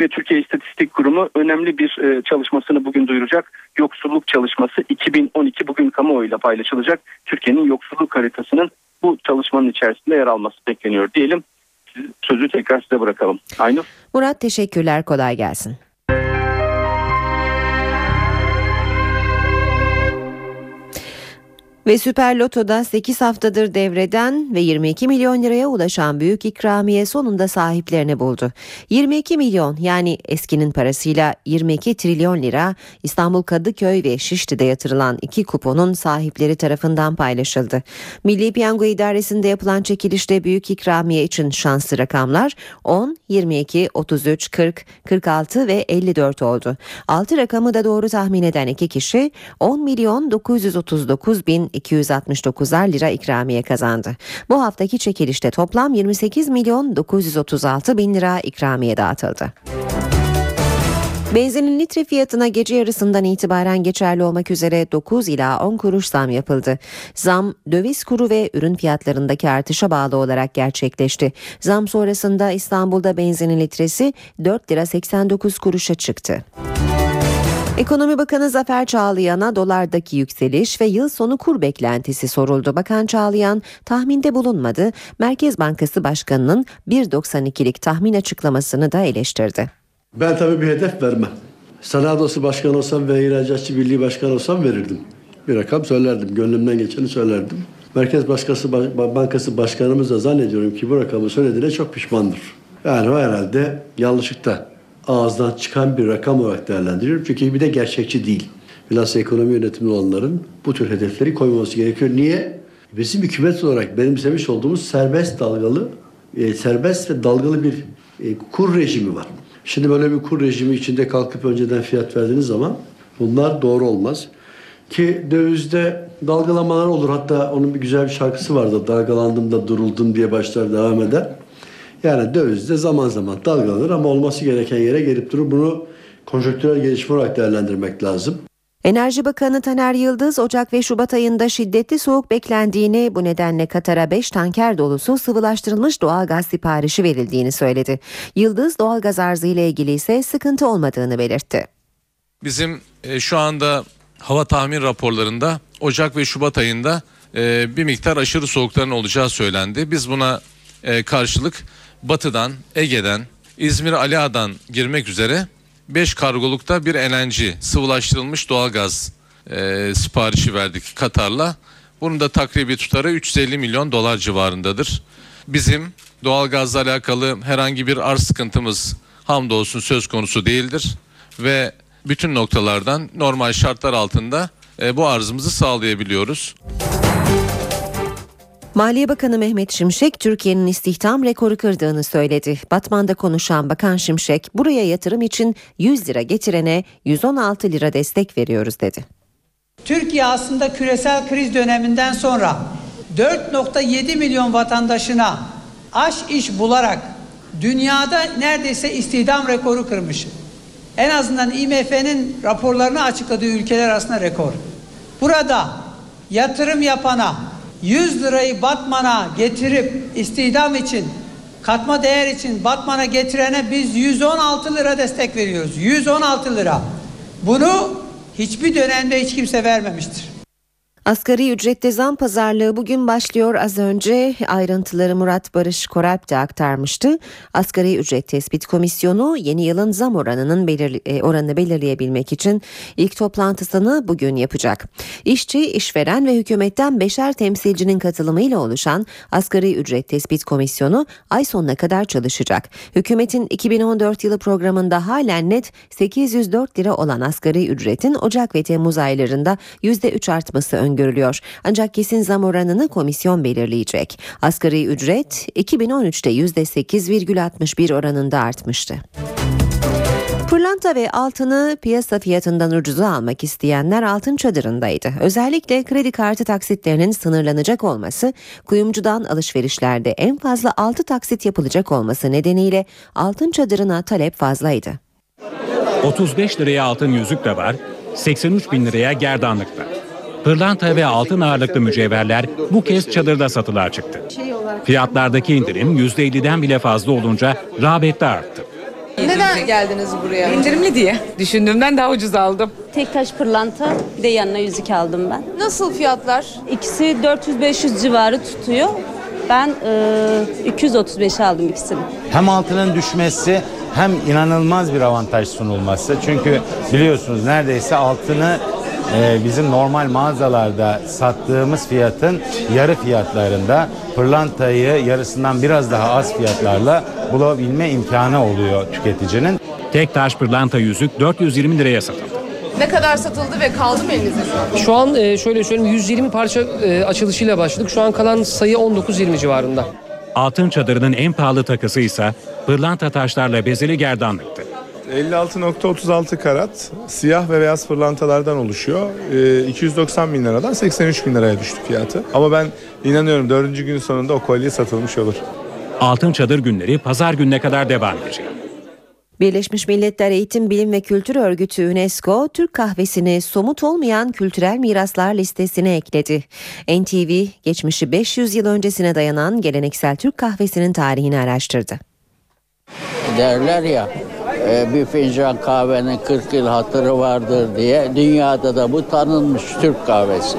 Ve Türkiye İstatistik Kurumu önemli bir e, çalışmasını bugün duyuracak. Yoksulluk çalışması 2012 bugün kamuoyuyla paylaşılacak. Türkiye'nin yoksulluk haritasının bu çalışmanın içerisinde yer alması bekleniyor diyelim. Sözü tekrar size bırakalım. Aynur. Murat teşekkürler kolay gelsin. Ve Süper Loto'da 8 haftadır devreden ve 22 milyon liraya ulaşan büyük ikramiye sonunda sahiplerini buldu. 22 milyon yani eskinin parasıyla 22 trilyon lira İstanbul Kadıköy ve Şişli'de yatırılan iki kuponun sahipleri tarafından paylaşıldı. Milli Piyango İdaresi'nde yapılan çekilişte büyük ikramiye için şanslı rakamlar 10, 22, 33, 40, 46 ve 54 oldu. 6 rakamı da doğru tahmin eden iki kişi 10 milyon 939 bin 269'ar lira ikramiye kazandı. Bu haftaki çekilişte toplam 28 milyon 936 bin lira ikramiye dağıtıldı. Benzinin litre fiyatına gece yarısından itibaren geçerli olmak üzere 9 ila 10 kuruş zam yapıldı. Zam döviz kuru ve ürün fiyatlarındaki artışa bağlı olarak gerçekleşti. Zam sonrasında İstanbul'da benzinin litresi 4 lira 89 kuruşa çıktı. Ekonomi Bakanı Zafer Çağlayan'a dolardaki yükseliş ve yıl sonu kur beklentisi soruldu. Bakan Çağlayan tahminde bulunmadı. Merkez Bankası Başkanı'nın 1.92'lik tahmin açıklamasını da eleştirdi. Ben tabii bir hedef vermem. Sanayi Odası Başkanı olsam ve İhracatçı Birliği Başkanı olsam verirdim. Bir rakam söylerdim. Gönlümden geçeni söylerdim. Merkez Bankası, Bankası Başkanımız da zannediyorum ki bu rakamı söylediğine çok pişmandır. Yani o herhalde yanlışlıkla ağızdan çıkan bir rakam olarak değerlendiriyorum. Çünkü bir de gerçekçi değil. Bilhassa ekonomi yönetimi olanların bu tür hedefleri koymaması gerekiyor. Niye? Bizim hükümet olarak benimsemiş olduğumuz serbest dalgalı, e, serbest ve dalgalı bir e, kur rejimi var. Şimdi böyle bir kur rejimi içinde kalkıp önceden fiyat verdiğiniz zaman bunlar doğru olmaz. Ki dövizde dalgalamalar olur. Hatta onun bir güzel bir şarkısı vardı. Dalgalandım da duruldum diye başlar devam eder. Yani dövizde zaman zaman dalgalanır ama olması gereken yere gelip durur. Bunu konjonktürel gelişme olarak değerlendirmek lazım. Enerji Bakanı Taner Yıldız Ocak ve Şubat ayında şiddetli soğuk beklendiğini bu nedenle Katar'a 5 tanker dolusu sıvılaştırılmış doğal gaz siparişi verildiğini söyledi. Yıldız doğal gaz arzı ile ilgili ise sıkıntı olmadığını belirtti. Bizim e, şu anda hava tahmin raporlarında Ocak ve Şubat ayında e, bir miktar aşırı soğukların olacağı söylendi. Biz buna e, karşılık batıdan, Ege'den, İzmir Aliağa'dan girmek üzere 5 kargolukta bir LNG sıvılaştırılmış doğalgaz e, siparişi verdik Katar'la. Bunun da takribi tutarı 350 milyon dolar civarındadır. Bizim doğalgazla alakalı herhangi bir arz sıkıntımız hamdolsun söz konusu değildir ve bütün noktalardan normal şartlar altında e, bu arzımızı sağlayabiliyoruz. Maliye Bakanı Mehmet Şimşek Türkiye'nin istihdam rekoru kırdığını söyledi. Batman'da konuşan Bakan Şimşek buraya yatırım için 100 lira getirene 116 lira destek veriyoruz dedi. Türkiye aslında küresel kriz döneminden sonra 4.7 milyon vatandaşına aş iş bularak dünyada neredeyse istihdam rekoru kırmış. En azından IMF'nin raporlarını açıkladığı ülkeler arasında rekor. Burada yatırım yapana 100 lirayı Batman'a getirip istihdam için katma değer için Batman'a getirene biz 116 lira destek veriyoruz. 116 lira. Bunu hiçbir dönemde hiç kimse vermemiştir. Asgari ücrette zam pazarlığı bugün başlıyor. Az önce ayrıntıları Murat Barış Koralp de aktarmıştı. Asgari ücret tespit komisyonu yeni yılın zam oranının belirli, e, oranını belirleyebilmek için ilk toplantısını bugün yapacak. İşçi, işveren ve hükümetten beşer temsilcinin katılımıyla oluşan asgari ücret tespit komisyonu ay sonuna kadar çalışacak. Hükümetin 2014 yılı programında halen net 804 lira olan asgari ücretin Ocak ve Temmuz aylarında %3 artması öngörülüyor öngörülüyor. Ancak kesin zam oranını komisyon belirleyecek. Asgari ücret 2013'te %8,61 oranında artmıştı. Pırlanta ve altını piyasa fiyatından ucuza almak isteyenler altın çadırındaydı. Özellikle kredi kartı taksitlerinin sınırlanacak olması, kuyumcudan alışverişlerde en fazla 6 taksit yapılacak olması nedeniyle altın çadırına talep fazlaydı. 35 liraya altın yüzük de var, 83 bin liraya gerdanlık da. Pırlanta ve altın ağırlıklı mücevherler bu kez çadırda satılığa çıktı. Fiyatlardaki indirim %50'den bile fazla olunca rağbet de arttı. Neden geldiniz buraya? İndirimli diye. Düşündüğümden daha ucuz aldım. Tek taş pırlanta bir de yanına yüzük aldım ben. Nasıl fiyatlar? İkisi 400-500 civarı tutuyor. Ben e, 235 aldım ikisini. Hem altının düşmesi hem inanılmaz bir avantaj sunulması. Çünkü biliyorsunuz neredeyse altını e, bizim normal mağazalarda sattığımız fiyatın yarı fiyatlarında pırlantayı yarısından biraz daha az fiyatlarla bulabilme imkanı oluyor tüketicinin. Tek taş pırlanta yüzük 420 liraya satıldı. Ne kadar satıldı ve kaldı mı elinizde şu an? E, şöyle söyleyeyim 120 parça e, açılışıyla başladık. Şu an kalan sayı 19-20 civarında. Altın çadırının en pahalı takısı ise pırlanta taşlarla bezeli gerdanlıktı. 56.36 karat siyah ve beyaz pırlantalardan oluşuyor. E, 290 bin liradan 83 bin liraya düştü fiyatı. Ama ben inanıyorum dördüncü gün sonunda o kolye satılmış olur. Altın çadır günleri pazar gününe kadar devam edecek. Birleşmiş Milletler Eğitim Bilim ve Kültür Örgütü UNESCO Türk kahvesini somut olmayan kültürel miraslar listesine ekledi. NTV geçmişi 500 yıl öncesine dayanan geleneksel Türk kahvesinin tarihini araştırdı. Derler ya e, bir fincan kahvenin 40 yıl hatırı vardır diye dünyada da bu tanınmış Türk kahvesi.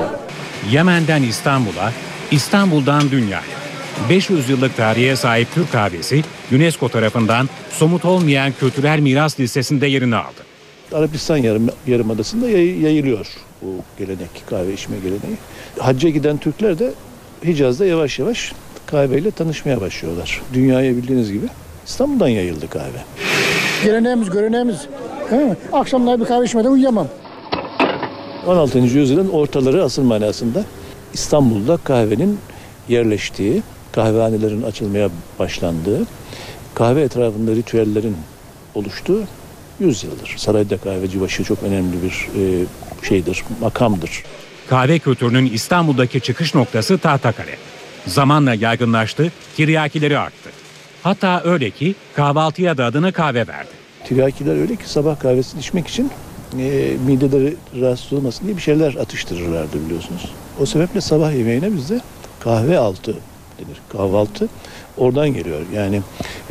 Yemen'den İstanbul'a, İstanbul'dan dünyaya. 500 yıllık tarihe sahip Türk kahvesi UNESCO tarafından somut olmayan kültürel miras listesinde yerini aldı. Arabistan yarım, yarımadasında yay, yayılıyor bu gelenek, kahve içme geleneği. Hacca giden Türkler de Hicaz'da yavaş yavaş kahveyle tanışmaya başlıyorlar. Dünyaya bildiğiniz gibi İstanbul'dan yayıldı kahve. Geleneğimiz, göreneğimiz. He, akşamlar bir kahve içmeden uyuyamam. 16. yüzyılın ortaları asıl manasında İstanbul'da kahvenin yerleştiği, kahvehanelerin açılmaya başlandığı, kahve etrafında ritüellerin oluştuğu yüzyıldır. Sarayda kahveci başı çok önemli bir e, şeydir, makamdır. Kahve kültürünün İstanbul'daki çıkış noktası Tahtakale. Zamanla yaygınlaştı, tiryakileri arttı. Hatta öyle ki kahvaltıya da adını kahve verdi. Tiryakiler öyle ki sabah kahvesini içmek için e, mideleri rahatsız olmasın diye bir şeyler atıştırırlardı biliyorsunuz. O sebeple sabah yemeğine bizde kahve altı denir. Kahvaltı oradan geliyor. Yani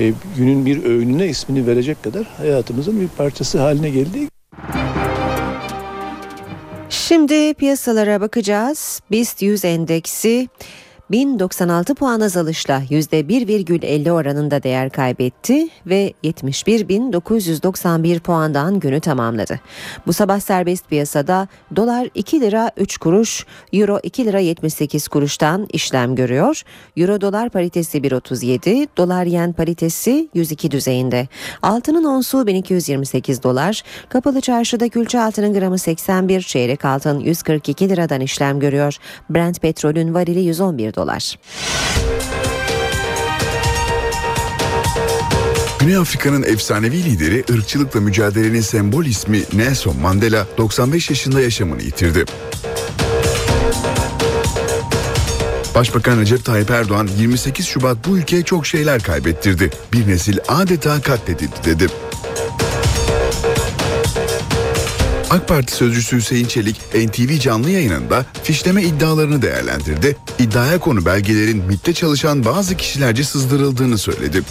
e, günün bir öğününe ismini verecek kadar hayatımızın bir parçası haline geldi. Şimdi piyasalara bakacağız. BIST 100 endeksi 1096 puan azalışla %1,50 oranında değer kaybetti ve 71.991 puandan günü tamamladı. Bu sabah serbest piyasada dolar 2 lira 3 kuruş, euro 2 lira 78 kuruştan işlem görüyor. Euro dolar paritesi 1.37, dolar yen paritesi 102 düzeyinde. Altının onsu 1228 dolar, kapalı çarşıda külçe altının gramı 81, çeyrek altın 142 liradan işlem görüyor. Brent petrolün varili 111 dolar. Güney Afrika'nın efsanevi lideri ırkçılıkla mücadelenin sembol ismi Nelson Mandela 95 yaşında yaşamını yitirdi. Başbakan Recep Tayyip Erdoğan 28 Şubat bu ülkeye çok şeyler kaybettirdi. Bir nesil adeta katledildi dedi. AK Parti sözcüsü Hüseyin Çelik NTV canlı yayınında fişleme iddialarını değerlendirdi. İddiaya konu belgelerin MİT'te çalışan bazı kişilerce sızdırıldığını söyledi.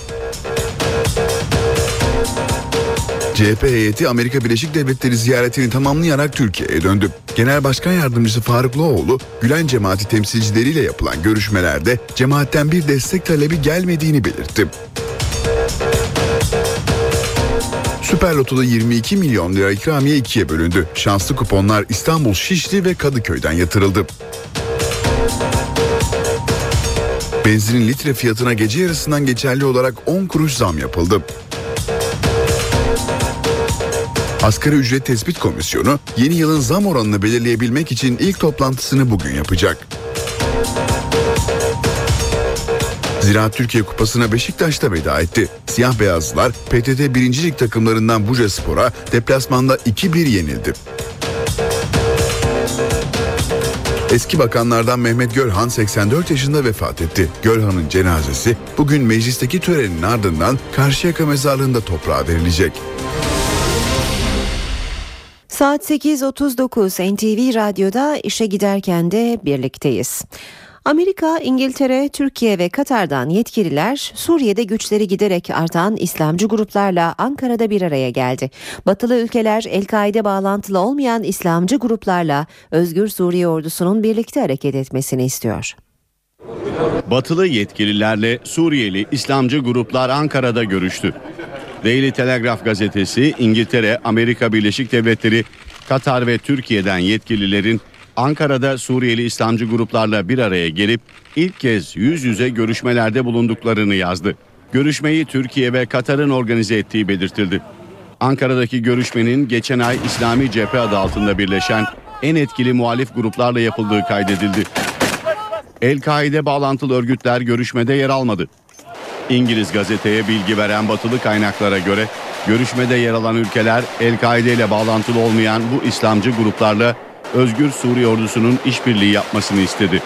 CHP heyeti Amerika Birleşik Devletleri ziyaretini tamamlayarak Türkiye'ye döndü. Genel Başkan Yardımcısı Faruk Loğlu, Gülen cemaati temsilcileriyle yapılan görüşmelerde cemaatten bir destek talebi gelmediğini belirtti. Süper Loto'da 22 milyon lira ikramiye ikiye bölündü. Şanslı kuponlar İstanbul, Şişli ve Kadıköy'den yatırıldı. Benzinin litre fiyatına gece yarısından geçerli olarak 10 kuruş zam yapıldı. Asgari ücret tespit komisyonu yeni yılın zam oranını belirleyebilmek için ilk toplantısını bugün yapacak. Ziraat Türkiye Kupası'na Beşiktaş'ta veda etti. Siyah beyazlılar PTT 1. Lig takımlarından Buca Spor'a deplasmanda 2-1 yenildi. Eski bakanlardan Mehmet Gölhan 84 yaşında vefat etti. Gölhan'ın cenazesi bugün meclisteki törenin ardından Karşıyaka mezarlığında toprağa verilecek. Saat 8.39 NTV Radyo'da işe giderken de birlikteyiz. Amerika, İngiltere, Türkiye ve Katar'dan yetkililer Suriye'de güçleri giderek artan İslamcı gruplarla Ankara'da bir araya geldi. Batılı ülkeler El-Kaide bağlantılı olmayan İslamcı gruplarla Özgür Suriye ordusunun birlikte hareket etmesini istiyor. Batılı yetkililerle Suriyeli İslamcı gruplar Ankara'da görüştü. Daily Telegraph gazetesi İngiltere, Amerika Birleşik Devletleri, Katar ve Türkiye'den yetkililerin Ankara'da Suriyeli İslamcı gruplarla bir araya gelip ilk kez yüz yüze görüşmelerde bulunduklarını yazdı. Görüşmeyi Türkiye ve Katar'ın organize ettiği belirtildi. Ankara'daki görüşmenin geçen ay İslami Cephe adı altında birleşen en etkili muhalif gruplarla yapıldığı kaydedildi. El-Kaide bağlantılı örgütler görüşmede yer almadı. İngiliz gazeteye bilgi veren batılı kaynaklara göre görüşmede yer alan ülkeler El-Kaide ile bağlantılı olmayan bu İslamcı gruplarla Özgür Suriye Ordusu'nun işbirliği yapmasını istedi.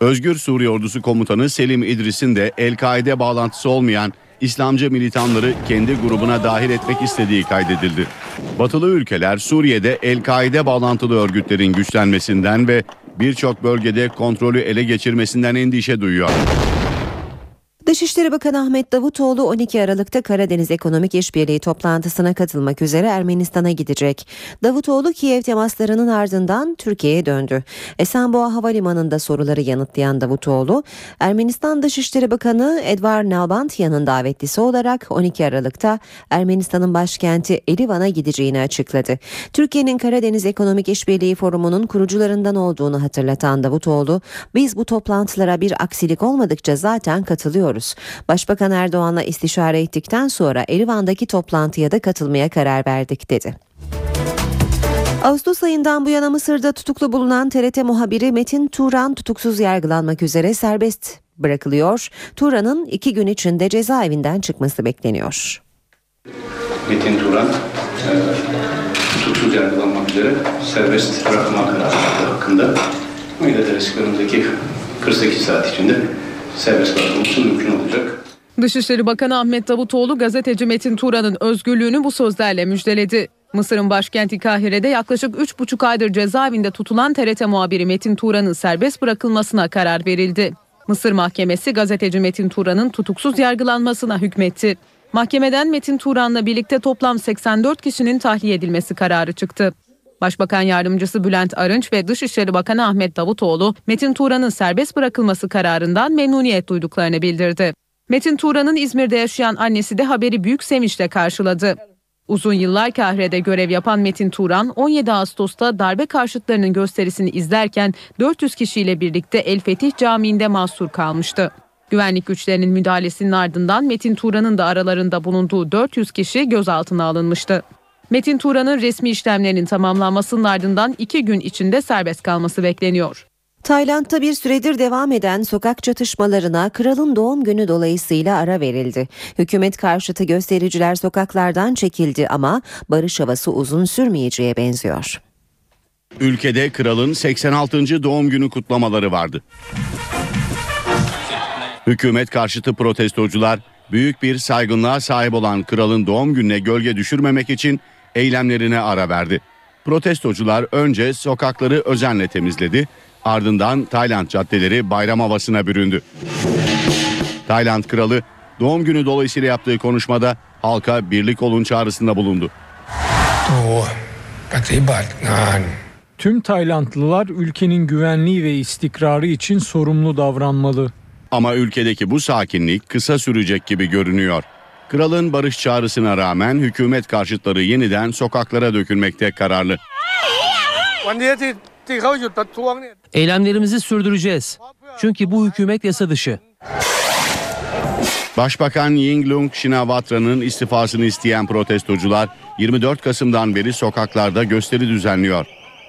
Özgür Suriye Ordusu komutanı Selim İdris'in de El-Kaide bağlantısı olmayan İslamcı militanları kendi grubuna dahil etmek istediği kaydedildi. Batılı ülkeler Suriye'de El-Kaide bağlantılı örgütlerin güçlenmesinden ve birçok bölgede kontrolü ele geçirmesinden endişe duyuyor. Dışişleri Bakanı Ahmet Davutoğlu 12 Aralık'ta Karadeniz Ekonomik İşbirliği toplantısına katılmak üzere Ermenistan'a gidecek. Davutoğlu Kiev temaslarının ardından Türkiye'ye döndü. Esenboğa Havalimanı'nda soruları yanıtlayan Davutoğlu, Ermenistan Dışişleri Bakanı Edvard Nalbantyan'ın davetlisi olarak 12 Aralık'ta Ermenistan'ın başkenti Erivan'a gideceğini açıkladı. Türkiye'nin Karadeniz Ekonomik İşbirliği Forumu'nun kurucularından olduğunu hatırlatan Davutoğlu, biz bu toplantılara bir aksilik olmadıkça zaten katılıyoruz. Başbakan Erdoğan'la istişare ettikten sonra Erivan'daki toplantıya da katılmaya karar verdik dedi. Ağustos ayından bu yana Mısır'da tutuklu bulunan TRT muhabiri Metin Turan tutuksuz yargılanmak üzere serbest bırakılıyor. Turan'ın iki gün içinde cezaevinden çıkması bekleniyor. Metin Turan e, tutuksuz yargılanmak üzere serbest bırakılma kararı hakkında Müeyyidesi önümüzdeki 48 saat içinde serbest bırakılması mümkün olacak. Dışişleri Bakanı Ahmet Davutoğlu gazeteci Metin Turan'ın özgürlüğünü bu sözlerle müjdeledi. Mısır'ın başkenti Kahire'de yaklaşık 3,5 aydır cezaevinde tutulan TRT muhabiri Metin Turan'ın serbest bırakılmasına karar verildi. Mısır Mahkemesi gazeteci Metin Turan'ın tutuksuz yargılanmasına hükmetti. Mahkemeden Metin Turan'la birlikte toplam 84 kişinin tahliye edilmesi kararı çıktı. Başbakan Yardımcısı Bülent Arınç ve Dışişleri Bakanı Ahmet Davutoğlu, Metin Turan'ın serbest bırakılması kararından memnuniyet duyduklarını bildirdi. Metin Turan'ın İzmir'de yaşayan annesi de haberi büyük sevinçle karşıladı. Uzun yıllar Kahre'de görev yapan Metin Turan 17 Ağustos'ta darbe karşıtlarının gösterisini izlerken 400 kişiyle birlikte El Fetih Camii'nde mahsur kalmıştı. Güvenlik güçlerinin müdahalesinin ardından Metin Turan'ın da aralarında bulunduğu 400 kişi gözaltına alınmıştı. Metin Turan'ın resmi işlemlerinin tamamlanmasının ardından iki gün içinde serbest kalması bekleniyor. Tayland'da bir süredir devam eden sokak çatışmalarına kralın doğum günü dolayısıyla ara verildi. Hükümet karşıtı göstericiler sokaklardan çekildi ama barış havası uzun sürmeyeceğe benziyor. Ülkede kralın 86. doğum günü kutlamaları vardı. Hükümet karşıtı protestocular büyük bir saygınlığa sahip olan kralın doğum gününe gölge düşürmemek için eylemlerine ara verdi. Protestocular önce sokakları özenle temizledi, ardından Tayland caddeleri bayram havasına büründü. Tayland kralı doğum günü dolayısıyla yaptığı konuşmada halka birlik olun çağrısında bulundu. Tüm Taylandlılar ülkenin güvenliği ve istikrarı için sorumlu davranmalı. Ama ülkedeki bu sakinlik kısa sürecek gibi görünüyor. Kralın barış çağrısına rağmen hükümet karşıtları yeniden sokaklara dökülmekte kararlı. Eylemlerimizi sürdüreceğiz. Çünkü bu hükümet yasa dışı. Başbakan Yingluck Shinawtra'nın istifasını isteyen protestocular 24 Kasım'dan beri sokaklarda gösteri düzenliyor.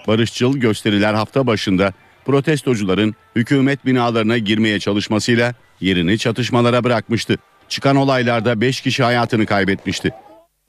Barışçıl gösteriler hafta başında protestocuların hükümet binalarına girmeye çalışmasıyla yerini çatışmalara bırakmıştı. Çıkan olaylarda 5 kişi hayatını kaybetmişti.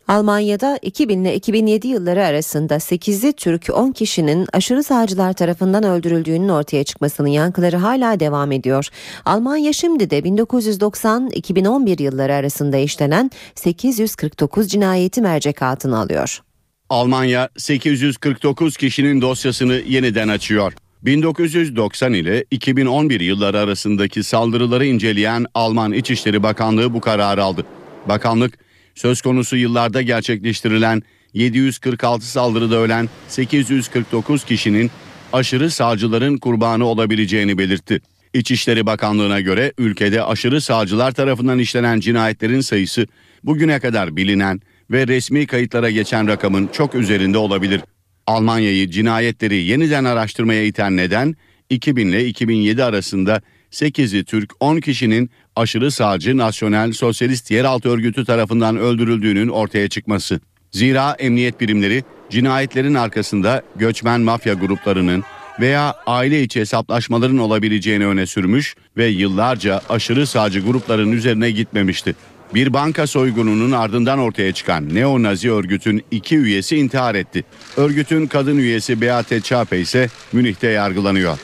Almanya'da 2000 ile 2007 yılları arasında 8'i Türk 10 kişinin aşırı sağcılar tarafından öldürüldüğünün ortaya çıkmasının yankıları hala devam ediyor. Almanya şimdi de 1990-2011 yılları arasında işlenen 849 cinayeti mercek altına alıyor. Almanya 849 kişinin dosyasını yeniden açıyor. 1990 ile 2011 yılları arasındaki saldırıları inceleyen Alman İçişleri Bakanlığı bu kararı aldı. Bakanlık söz konusu yıllarda gerçekleştirilen 746 saldırıda ölen 849 kişinin aşırı sağcıların kurbanı olabileceğini belirtti. İçişleri Bakanlığı'na göre ülkede aşırı sağcılar tarafından işlenen cinayetlerin sayısı bugüne kadar bilinen ve resmi kayıtlara geçen rakamın çok üzerinde olabilir. Almanya'yı cinayetleri yeniden araştırmaya iten neden 2000 ile 2007 arasında 8'i Türk 10 kişinin aşırı sağcı Nasyonel Sosyalist Yeraltı Örgütü tarafından öldürüldüğünün ortaya çıkması. Zira emniyet birimleri cinayetlerin arkasında göçmen mafya gruplarının veya aile içi hesaplaşmaların olabileceğini öne sürmüş ve yıllarca aşırı sağcı grupların üzerine gitmemişti. Bir banka soygununun ardından ortaya çıkan neo-nazi örgütün iki üyesi intihar etti. Örgütün kadın üyesi Beate Çape ise Münih'te yargılanıyor.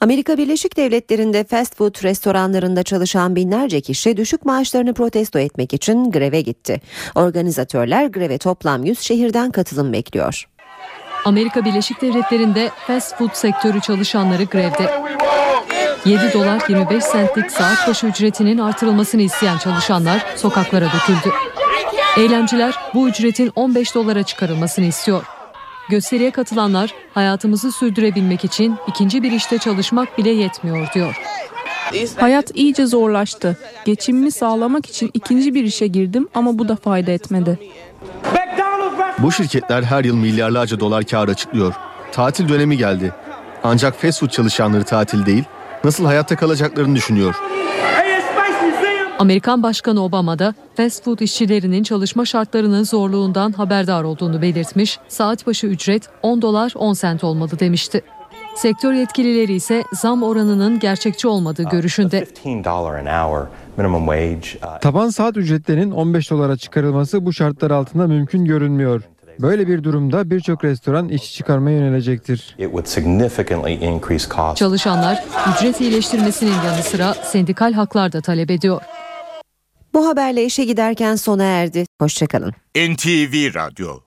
Amerika Birleşik Devletleri'nde fast food restoranlarında çalışan binlerce kişi düşük maaşlarını protesto etmek için greve gitti. Organizatörler greve toplam 100 şehirden katılım bekliyor. Amerika Birleşik Devletleri'nde fast food sektörü çalışanları grevde. 7 dolar 25 centlik saat başı ücretinin artırılmasını isteyen çalışanlar sokaklara döküldü. Eylemciler bu ücretin 15 dolara çıkarılmasını istiyor. Gösteriye katılanlar hayatımızı sürdürebilmek için ikinci bir işte çalışmak bile yetmiyor diyor. Hayat iyice zorlaştı. Geçimimi sağlamak için ikinci bir işe girdim ama bu da fayda etmedi. Bu şirketler her yıl milyarlarca dolar kar açıklıyor. Tatil dönemi geldi. Ancak fast food çalışanları tatil değil, nasıl hayatta kalacaklarını düşünüyor. Amerikan Başkanı Obama da fast food işçilerinin çalışma şartlarının zorluğundan haberdar olduğunu belirtmiş, saat başı ücret 10 dolar 10 sent olmalı demişti. Sektör yetkilileri ise zam oranının gerçekçi olmadığı görüşünde. Taban saat ücretlerinin 15 dolara çıkarılması bu şartlar altında mümkün görünmüyor. Böyle bir durumda birçok restoran işçi çıkarmaya yönelecektir. Çalışanlar ücret iyileştirmesinin yanı sıra sendikal haklar da talep ediyor. Bu haberle işe giderken sona erdi. Hoşçakalın. NTV Radyo